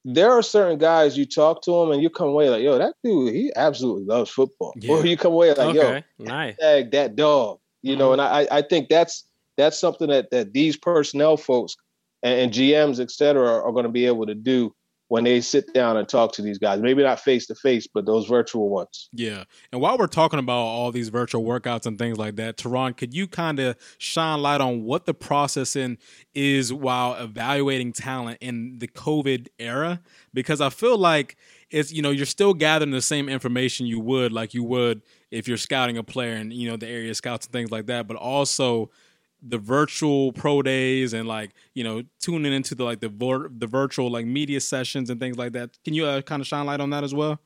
there are certain guys you talk to them and you come away like, yo, that dude, he absolutely loves football, Yeah. or you come away like, yo, nice. tag that dog, you know. Mhm. And I I think that's that's something that that these personnel folks and, and GMs, et cetera, are, are going to be able to do when they sit down and talk to these guys. Maybe not face to face, but those virtual ones. Yeah. And while we're talking about all these virtual workouts and things like that, Turron, could you kind of shine light on what the processing is while evaluating talent in the COVID era? Because I feel like it's, you know, you're still gathering the same information you would like you would if you're scouting a player and, you know, the area scouts and things like that, but also the virtual pro days and like you know tuning into the like the vir- the virtual like media sessions and things like that. Can you uh, kind of shine light on that as well?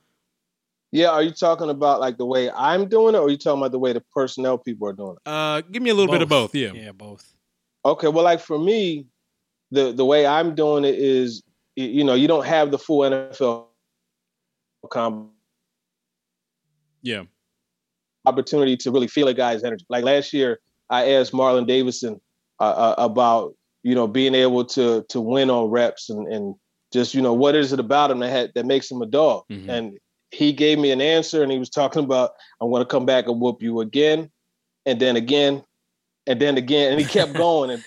Yeah, are you talking about like the way I'm doing it, or are you talking about the way the personnel people are doing it? Uh, give me a little bit of both. Yeah. yeah, both. Okay, well, like for me, the the way I'm doing it is, you know, you don't have the full NFL com- Yeah. opportunity to really feel a guy's energy. Like last year, I asked Marlon Davidson uh, uh, about you know being able to to win on reps and and just you know what is it about him that had, that makes him a dog. Mhm. And he gave me an answer, and he was talking about I'm going to come back and whoop you again, and then again, and then again, and he kept going. And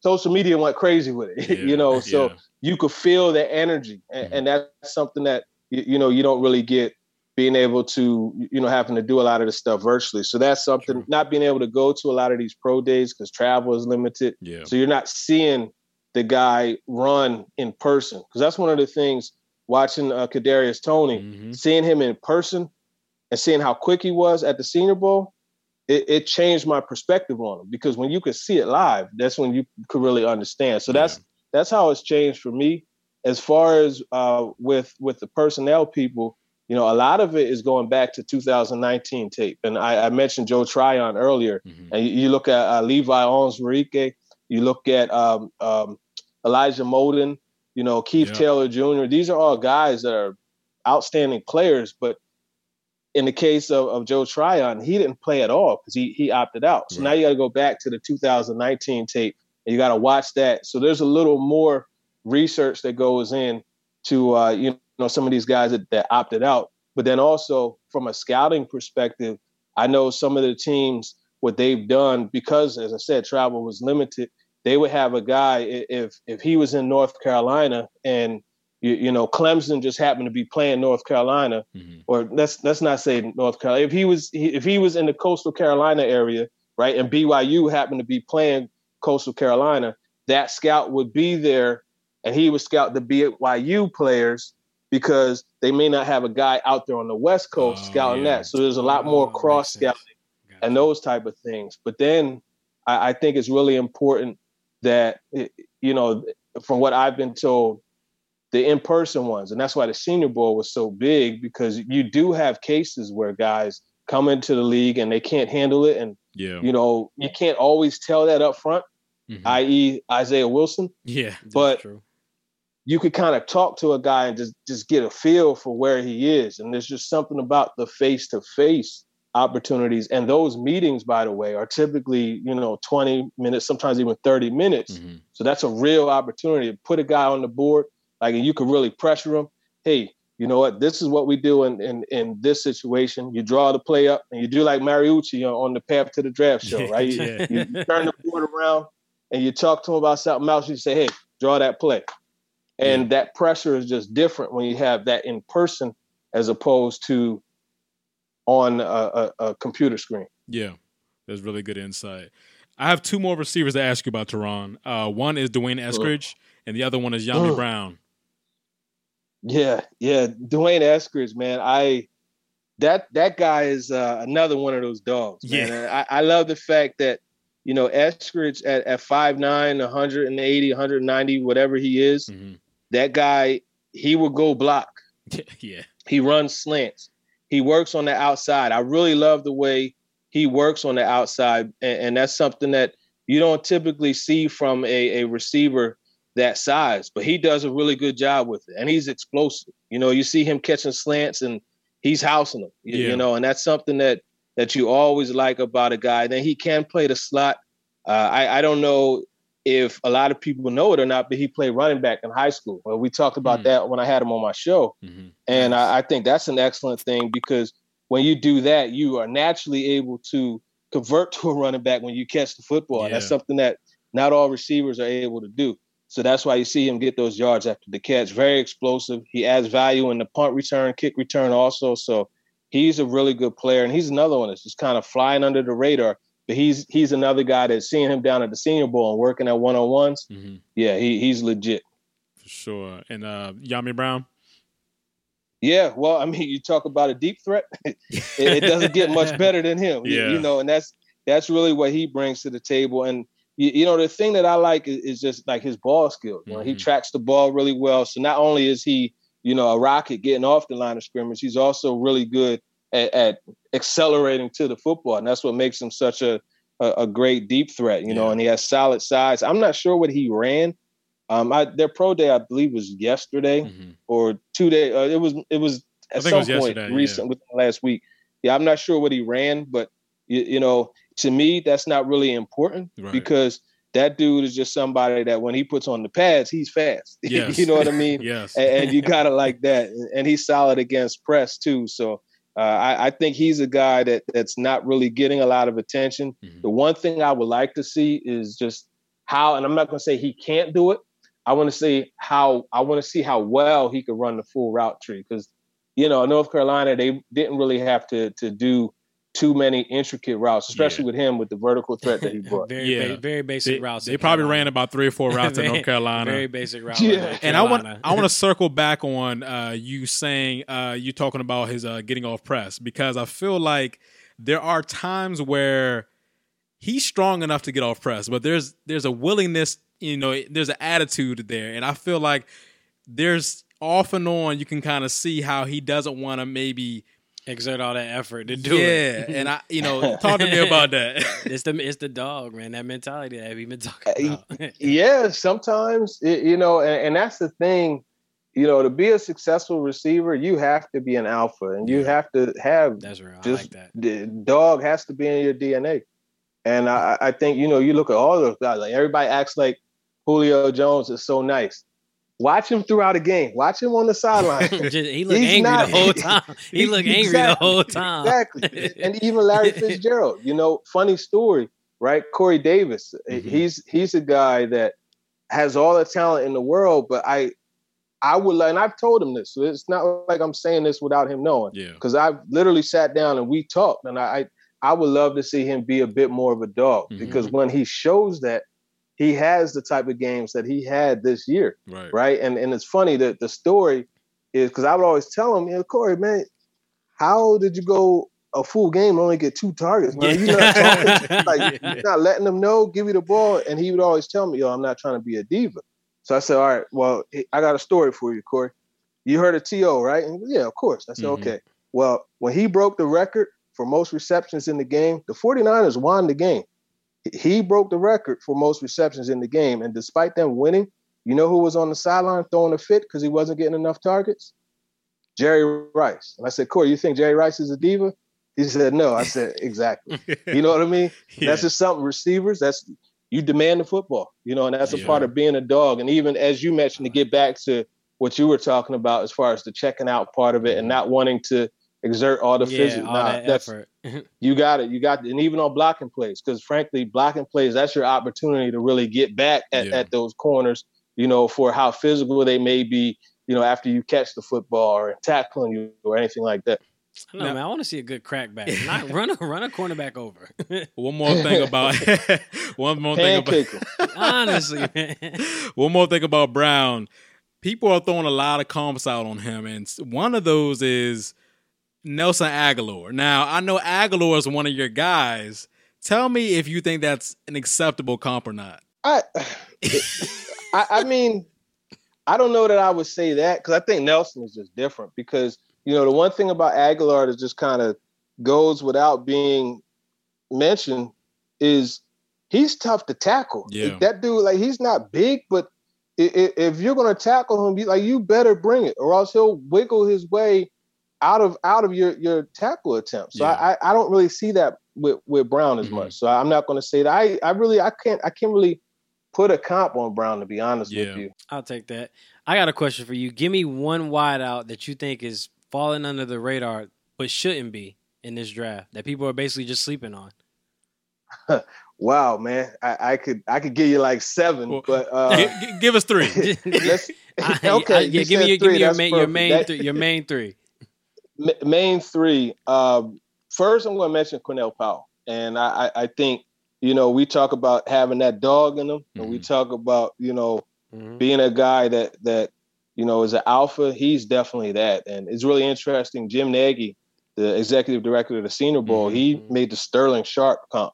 social media went crazy with it, you know. So yeah. you could feel the energy, and, Mhm. and that's something that you, you know you don't really get being able to you know having to do a lot of the stuff virtually. So that's something True. not being able to go to a lot of these pro days because travel is limited. yeah. So you're not seeing the guy run in person because that's one of the things watching uh, Kadarius Toney, Mhm. seeing him in person and seeing how quick he was at the Senior Bowl. It, it changed my perspective on him because when you could see it live, that's when you could really understand. So that's Yeah. that's how it's changed for me. As far as uh, with with the personnel people, you know, a lot of it is going back to 2019 tape. And I, I mentioned Joe Tryon earlier. Mhm. And you, look at uh, Levi Owens you look at um, um, Elijah Molden, you know, Keith Yeah. Taylor Jr. These are all guys that are outstanding players, but in the case of, of Joe Tryon, he didn't play at all because he he opted out. So now you got to go back to the 2019 tape and you got to watch that. So there's a little more research that goes in to uh, you know some of these guys that, that opted out. But then also from a scouting perspective, I know some of the teams what they've done because, as I said, travel was limited. They would have a guy if if he was in North Carolina and you, you know Clemson just happened to be playing North Carolina, Mhm. or let's let's not say North Carolina. If he was he- if he was in the coastal Carolina area, right, and BYU happened to be playing coastal Carolina, that scout would be there, and he would scout the BYU players because they may not have a guy out there on the West Coast Oh, scouting yeah. that. So there's a lot more Oh, makes cross scouting and those type of things. But then I, I think it's really important that it- you know, from what I've been told, the in-person ones, and that's why the Senior Bowl was so big because you do have cases where guys come into the league and they can't handle it, and Yeah. you know you can't always tell that up front, Mhm. i.e., Isaiah Wilson. yeah. But True. You could kind of talk to a guy and just just get a feel for where he is. And there's just something about the face to face opportunities. And those meetings by the way are typically you know 20 minutes sometimes even 30 minutes. Mhm. so that's a real opportunity to put a guy on the board like and you can really pressure him. Hey you know what? This is what we do in in, in this situation. You draw the play up and you do like mariucci on, on the path to the draft show right? You- Yeah. you turn the board around and you talk to him about something else, you say, hey, draw that play. And that pressure is just different when you have that in person as opposed to on a, a, a computer screen. Yeah, that's really good insight. I have two more receivers to ask you about, Turron. Uh, one is D'Wayne Eskridge, and the other one is Dyami Ugh. Brown. Yeah, yeah. D'Wayne Eskridge, man, I that that guy is uh, another one of those dogs. Man. Yeah. I, I love the fact that you know Eskridge at at 5'9", 180, 190, whatever he is, Mhm. That guy he will go block. yeah, He runs slants. He works on the outside. I really love the way he works on the outside, and, and that's something that you don't typically see from a, a receiver that size. But he does a really good job with it, and he's explosive. You know, you see him catching slants, and he's housing them. You, Yeah. you know, and that's something that that you always like about a guy. Then he can play the slot. Uh, I, I don't know if a lot of people know it or not, but he played running back in high school. Well, we talked about Hmm. that when I had him on my show. Mhm. And I, I think that's an excellent thing because when you do that, you are naturally able to convert to a running back when you catch the football. And that's something that not all receivers are able to do. So that's why you see him get those yards after the catch. Very explosive. He adds value in the punt return, kick return also. So he's a really good player. And he's another one that's just kind of flying under the radar. He's he's another guy that's seeing him down at the senior bowl and working at one on ones. Mhm. Yeah, he he's legit. for sure. And uh, Dyami Brown. Yeah, well, I mean, you talk about a deep threat. it, it doesn't get much better than him. You- Yeah. You, know, and that's that's really what he brings to the table. And you, you know, the thing that I like is, is just like his ball skills. You know, he tracks the ball really well. So not only is he, you know, a rocket getting off the line of scrimmage, he's also really good at, at accelerating to the football, and that's what makes him such a a, a great deep threat. You know, and he has solid size. I'm not sure what he ran. Um, I, their pro day, I believe, was yesterday Mhm. or two days. Uh, it was it was at some was point recent within last week. Yeah, I'm not sure what he ran, but you, you know, to me, that's not really important Right. because that dude is just somebody that when he puts on the pads, he's fast. Yes. you know what I mean? Yes. and, and you got it like that. And he's solid against press too. So uh, I, I think he's a guy that that's not really getting a lot of attention. Mhm. The one thing I would like to see is just how, and I'm not going to say he can't do it. I want to see how I want to see how well he could run the full route tree because you know North Carolina they didn't really have to to do too many intricate routes, especially with him with the vertical threat that he brought. very, Yeah. ba- very basic They, routes. they probably Carolina. ran about three or four routes in North Carolina. Very basic routes. Yeah. and I want I want to circle back on uh, you saying uh, you talking about his uh, getting off press because I feel like there are times where he's strong enough to get off press, but there's there's a willingness, you know, there's an attitude there, and I feel like there's off and on you can kind of see how he doesn't want to maybe exert all that effort to do yeah, it. Yeah, and I, you know, talk to me about that. it's the it's the dog, man. That mentality that we've been talking uh, about. yeah, sometimes it, you know, and, and that's the thing. You know, to be a successful receiver, you have to be an alpha, and you Yeah. have to have That's real. I just like that. the dog has to be in your DNA. And I, I think you know, you look at all those guys. Like everybody acts like Julio Jones is so nice. Watch him throughout a game. Watch him on the sideline. He looked He's angry not- the whole time. He looked angry the whole time. exactly. And even Larry Fitzgerald. You know, funny story, right? Corey Davis. Mm-hmm. Mhm. He's he's a guy that has all the talent in the world, but I I would and I've told him this. So it's not like I'm saying this without him knowing Yeah, because I've literally sat down and we talked, and I, I I would love to see him be a bit more of a dog Mhm. because when he shows that, he has the type of games that he had this year, right. right? And and it's funny that the story is because I would always tell him, you Corey, man, how did you go a full game and only get two targets? Man, you not talking, like you're not letting them know, give you the ball, and he would always tell me, yo, I'm not trying to be a diva. So I said, all right, well, I got a story for you, Corey. You heard of T.O., right? And yeah, of course. I said, Mhm. okay. Well, when he broke the record for most receptions in the game, the 49ers won the game. He broke the record for most receptions in the game. And despite them winning, you know who was on the sideline throwing a fit because he wasn't getting enough targets? Jerry Rice. And I said, Corey, you think Jerry Rice is a diva? He said, no. I said, exactly. You know what I mean? Yeah. That's just something receivers. That's you demand the football, you know, and that's a Yeah. part of being a dog. And even as you mentioned, to get back to what you were talking about as far as the checking out part of it and not wanting to exert all the yeah, physical. all Nah, that that's effort. you got it. You got it. and even on blocking plays, because frankly, blocking plays, that's your opportunity to really get back at, Yeah. at those corners, you know, for how physical they may be, you know, after you catch the football or tackling you or anything like that. No, Now- man, I want to see a good crackback. Not run a run a cornerback over. One more thing about one more thing about Honestly, man. One more thing about Brown. People are throwing a lot of comps out on him, and one of those is Nelson Agholor. Now, I know Agholor is one of your guys. Tell me if you think that's an acceptable comp or not. I, I, I mean, I don't know that I would say that because I think Nelson is just different. Because you know, the one thing about Agholor that just kind of goes without being mentioned is he's tough to tackle. Yeah. that dude, like, he's not big, but if you're gonna tackle him, like, you better bring it, or else he'll wiggle his way out of out of your your tackle attempt. So Yeah. I, I I don't really see that with with Brown as Mhm. much. So I'm not going to say that. I I really I can't I can't really put a comp on Brown to be honest Yeah. with you. I'll take that. I got a question for you. Give me one wideout that you think is falling under the radar but shouldn't be in this draft that people are basically just sleeping on. Wow, man, I, I could I could give you like seven, Well, but uh, Gi- gi- give us three. let's I- okay. I- you yeah, give me your, give me your main your main That- th- your main three. Ma- main three. Um, first, I'm going to mention Cornell Powell, and I, I, I think you know we talk about having that dog in them, and we Mhm. talk about you know Mhm. being a guy that that you know is an alpha. He's definitely that, and it's really interesting. Jim Nagy, the executive director of the Senior Bowl, Mhm. he made the Sterling Sharpe comp,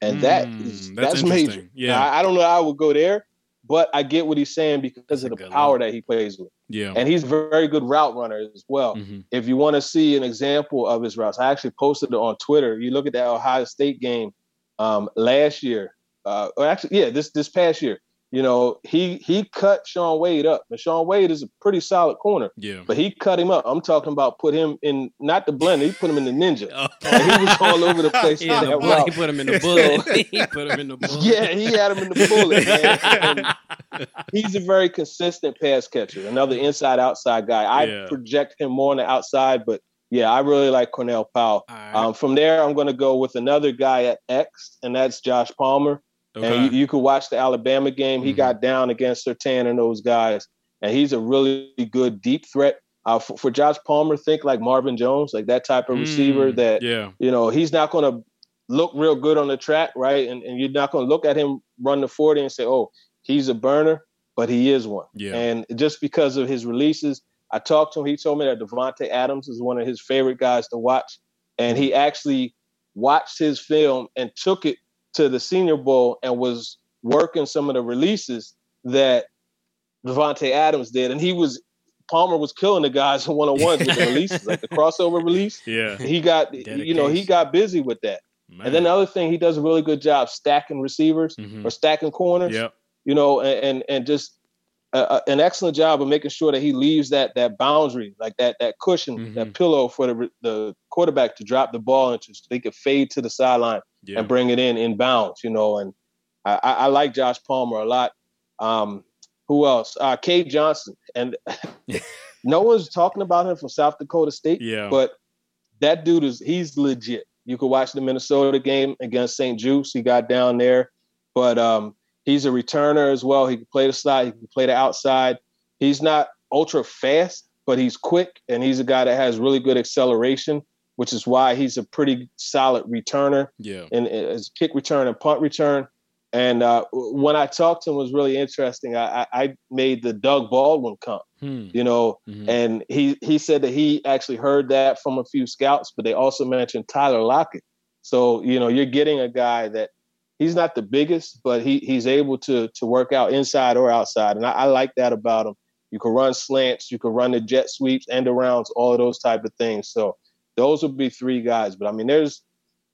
and that Mm, is that's that's, major. Yeah. I, I don't know how I would go there, but I get what he's saying because That's of the power that he plays with, Yeah. and he's a very good route runner as well Mhm. if you want to see an example of his routes, I actually posted it on Twitter. You look at that Ohio State game um, last year, uh, or actually, yeah, this this past year. You know, he he cut Shaun Wade up, and Shaun Wade is a pretty solid corner, Yeah. but he cut him up. I'm talking about put him in not the blender, he put him in the ninja. Oh. He was all over the place. Yeah, the bullet, he put him in the bullet. he put him in the bullet. Yeah, he had him in the bullet. He's a very consistent pass catcher, another inside outside guy. I Yeah. project him more on the outside, but yeah, I really like Cornell Powell. Right. Um, from there, I'm going to go with another guy at X, and that's Josh Palmer. Okay. And you, you could watch the Alabama game. He Mhm. got down against Surtain and those guys, and he's a really good deep threat. Uh, for, for Josh Palmer, think like Marvin Jones, like that type of receiver Mm, that yeah. you know, he's not going to look real good on the track, right? And, and you're not going to look at him run the 40 and say, oh, he's a burner, but he is one. Yeah. And just because of his releases, I talked to him. He told me that Davante Adams is one of his favorite guys to watch. And he actually watched his film and took it to the Senior Bowl and was working some of the releases that Davante Adams did. And he was Palmer was killing the guys in one on ones with the releases, like the crossover release. Yeah. He got you know he got busy with that. Man. And then the other thing, he does a really good job stacking receivers Mhm. or stacking corners. Yep. You know, and and, and just uh, an excellent job of making sure that he leaves that that boundary, like that that cushion, Mhm. that pillow for the the quarterback to drop the ball into, so they could fade to the sideline Yeah. and bring it in in bounds. You know, and I, I I like Josh Palmer a lot. Um, who else? Uh, Cade Johnson, and no one's talking about him from South Dakota State. Yeah. But that dude is he's legit. You could watch the Minnesota game against St. Juice. He got down there, but um, he's a returner as well. He can play the slide. He can play the outside. He's not ultra fast, but he's quick, and he's a guy that has really good acceleration, which is why he's a pretty solid returner yeah. in as kick return and punt return. And uh, when I talked to him, it was really interesting. I, I, I made the Doug Baldwin comp, Hmm. you know, Mhm. and he he said that he actually heard that from a few scouts, but they also mentioned Tyler Lockett. So you know, you're getting a guy that he's not the biggest, but he he's able to to work out inside or outside, and I, I like that about him. You can run slants, you can run the jet sweeps, and the rounds, all of those type of things. So those would be three guys. But I mean, there's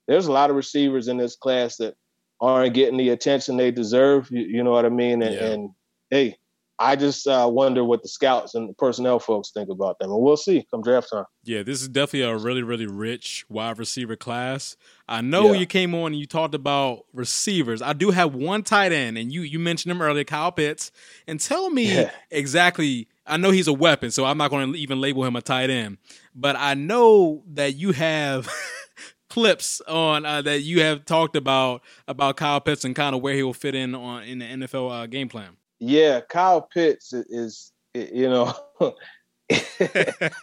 there's a lot of receivers in this class that aren't getting the attention they deserve. You, you know what I mean? And, Yeah. and hey, I just uh, wonder what the scouts and the personnel folks think about them, and we'll see come draft time. Yeah, this is definitely a really, really rich wide receiver class. I know Yeah. you came on and you talked about receivers. I do have one tight end, and you you mentioned him earlier, Kyle Pitts. And tell me Yeah. exactly. I know he's a weapon, so I'm not going to even label him a tight end. But I know that you have clips on uh, that you have talked about about Kyle Pitts and kind of where he will fit in on in the NFL uh, game plan. Yeah, Kyle Pitts is, is you know,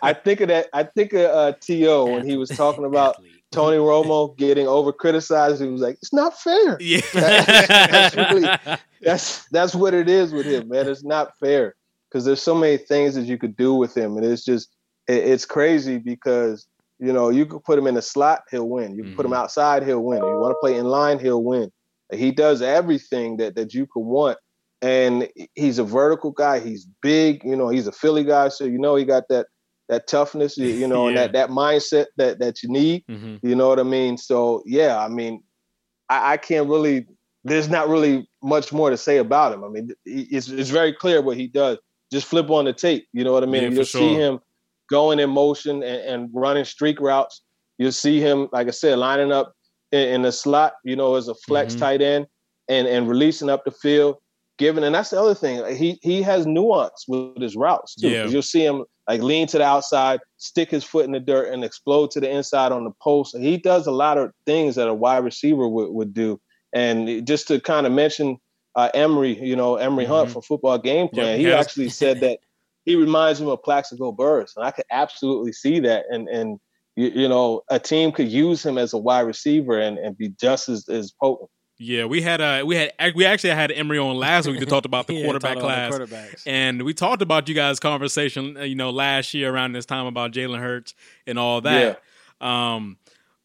I think of that. I think of uh, To when he was talking about Tony Romo getting over criticized. He was like, "It's not fair." Yeah, That's really- That's that's what it is with him, man. It's not fair because there's so many things that you could do with him, and it's just it, it's crazy because you know you could put him in the slot, he'll win. You can put him Mhm. outside, he'll win. If you want to play in line, he'll win. He does everything that that you could want, and he's a vertical guy. He's big, you know. He's a Philly guy, so you know he got that that toughness, you, know, and that that mindset that that you need. Mhm. You know what I mean? So yeah, I mean, I, I can't really. There's not really much more to say about him. I mean, it's it's very clear what he does. Just flip on the tape. You know what I mean? Yeah, You'll see him going in motion and, and running streak routes. You'll see him, like I said, lining up in, in the slot. You know, as a flex Mhm. tight end and and releasing up the field. Giving and that's the other thing. He he has nuance with his routes too. Yeah. You'll see him like lean to the outside, stick his foot in the dirt, and explode to the inside on the post. He does a lot of things that a wide receiver would, would do. And just to kind of mention uh, Emery, you know, Emery Hunt Mhm. from Football Game Plan, Yep, he actually said that he reminds him of Plaxico Burress, and I could absolutely see that. And and you, you know, a team could use him as a wide receiver and, and be just as, as potent. Yeah, we had uh we had we actually had Emery on last week to talk about the Yeah, quarterback talking class. the. And we talked about you guys' conversation, uh, you know, last year around this time about Jalen Hurts and all that. Um,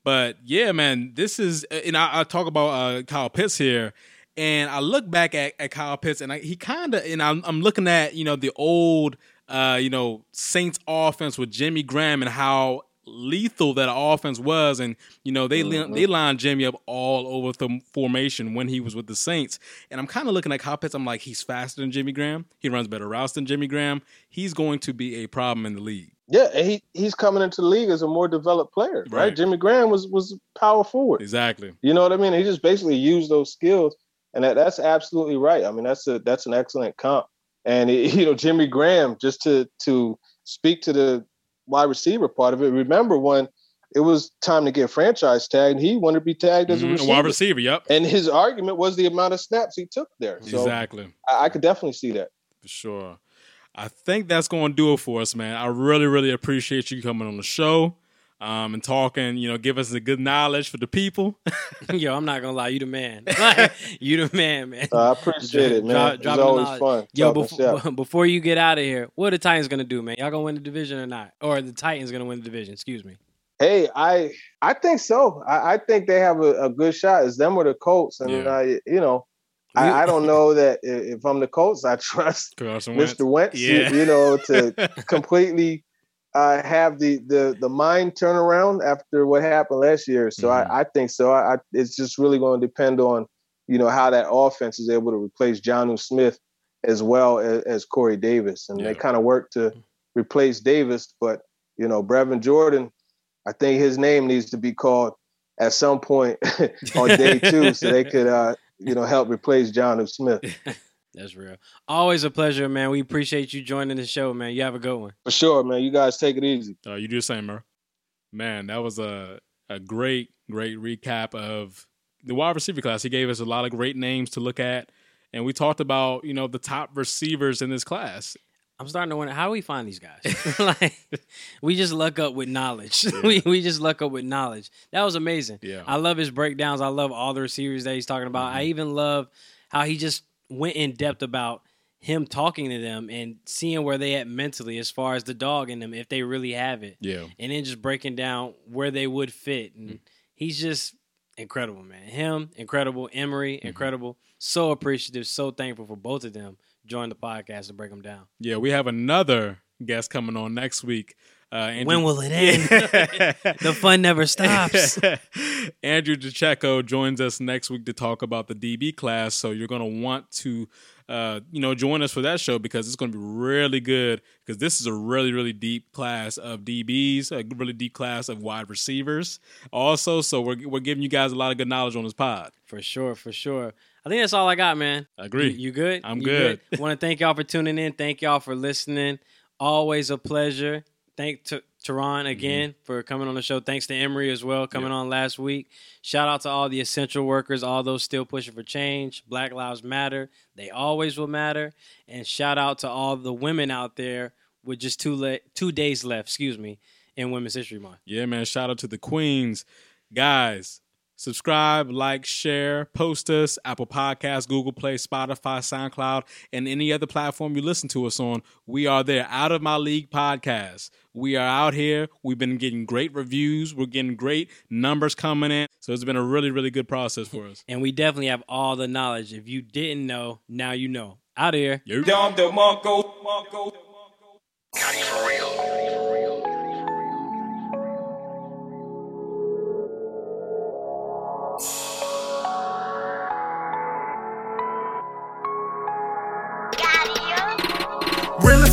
but yeah, man, this is, uh, and I, I talk about uh, Kyle Pitts here, and I look back at, at Kyle Pitts, and I, he kind of, and I'm, I'm looking at you know the old, uh, you know, Saints offense with Jimmy Graham and how lethal that offense was, and you know they li- they lined Jimmy up all over the formation when he was with the Saints, and I'm kind of looking at Pitts. I'm like, he's faster than Jimmy Graham. He runs better routes than Jimmy Graham. He's going to be a problem in the league. Yeah, and he he's coming into the league as a more developed player, right? Right. Jimmy Graham was was power forward. Exactly. You know what I mean? He just basically used those skills, and that, that's absolutely right. I mean, that's a that's an excellent comp. And you know, Jimmy Graham, just to to speak to the wide receiver part of it. Remember when it was time to get franchise tagged, he wanted to be tagged as a Mhm, receiver. wide receiver. Yep. And his argument was the amount of snaps he took there. So exactly. I, I could definitely see that. For sure. I think that's going to do it for us, man. I really, really appreciate you coming on the show um, and talking, you know, give us the good knowledge for the people. Yo, I'm not gonna lie, you the man. you the man, man. Uh, I appreciate it, man. Drop- it's dropping always knowledge. fun. Yo, talking before, before you get out of here, what are the Titans gonna do, man? Y'all gonna win the division or not? Or the Titans gonna win the division? Excuse me. Hey, I I think so. I, I think they have a, a good shot. It's them or the Colts, and Yeah. uh, you know, I, I don't know that if I'm the Colts, I trust Carson Wentz. Mr. Wentz, you- Yeah. you, know, to completely uh, have the, the the mind turnaround after what happened last year. So Mhm. I, I think so. I, I it's just really going to depend on you know how that offense is able to replace Jonnu Smith as well as, as Corey Davis, and Yeah. they kind of work to replace Davis. But you know, Brevin Jordan, I think his name needs to be called at some point on day two, so they could uh, you know help replace Jonnu Smith. That's real. Always a pleasure, man. We appreciate you joining the show, man. You have a good one. For sure, man. You guys take it easy. Uh, you do the same, bro. Man, that was a a great, great recap of the wide receiver class. He gave us a lot of great names to look at, and we talked about you know the top receivers in this class. I'm starting to wonder how do we find these guys. like we just luck up with knowledge. we we just luck up with knowledge. That was amazing. Yeah. I love his breakdowns. I love all the receivers that he's talking about. I even love how he just went in depth about him talking to them and seeing where they at mentally as far as the dog in them if they really have it. Yeah, And then just breaking down where they would fit. And mm-hmm. he's just incredible, man. Him, incredible. Emery, mm-hmm. incredible. So appreciative, so thankful for both of them joining the podcast to break them down. yeah. We have another guest coming on next week. Uh, Andrew- When will it end? the fun never stops. Andrew DeCheco joins us next week to talk about the DB class. So you're going to want to, uh, you know, join us for that show because it's going to be really good. Because this is a really, really deep class of DBs, a really deep class of wide receivers. Also, so we're we're giving you guys a lot of good knowledge on this pod. For sure, for sure. I think that's all I got, man. I agree. You, you good? I'm You good. Want to thank y'all for tuning in. Thank y'all for listening. Always a pleasure. Thank to Turron mm-hmm. again for coming on the show. Thanks to Emery as well coming on last week. Shout out to all the essential workers, all those still pushing for change. Black Lives Matter. They always will matter. And shout out to all the women out there with just two le- two days left, excuse me, in Women's History Month. Yeah, man. Shout out to the Queens. Guys, subscribe, like, share, post us, Apple Podcasts, Google Play, Spotify, SoundCloud, and any other platform you listen to us on. We are there. Out of My League podcast. We are out here. We've been getting great reviews. We're getting great numbers coming in. So it's been a really, really good process for us. And we definitely have all the knowledge. If you didn't know, now you know. Out of here. Yo. Dom DeMarco. Marco. Realest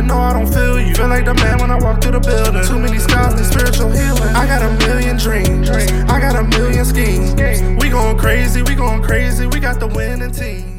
no, I don't feel you. Feel like the man when I walk through the building. Too many scars and spiritual healing. I got a million dreams. I got a million schemes. We going crazy, we going crazy. We got the winning team.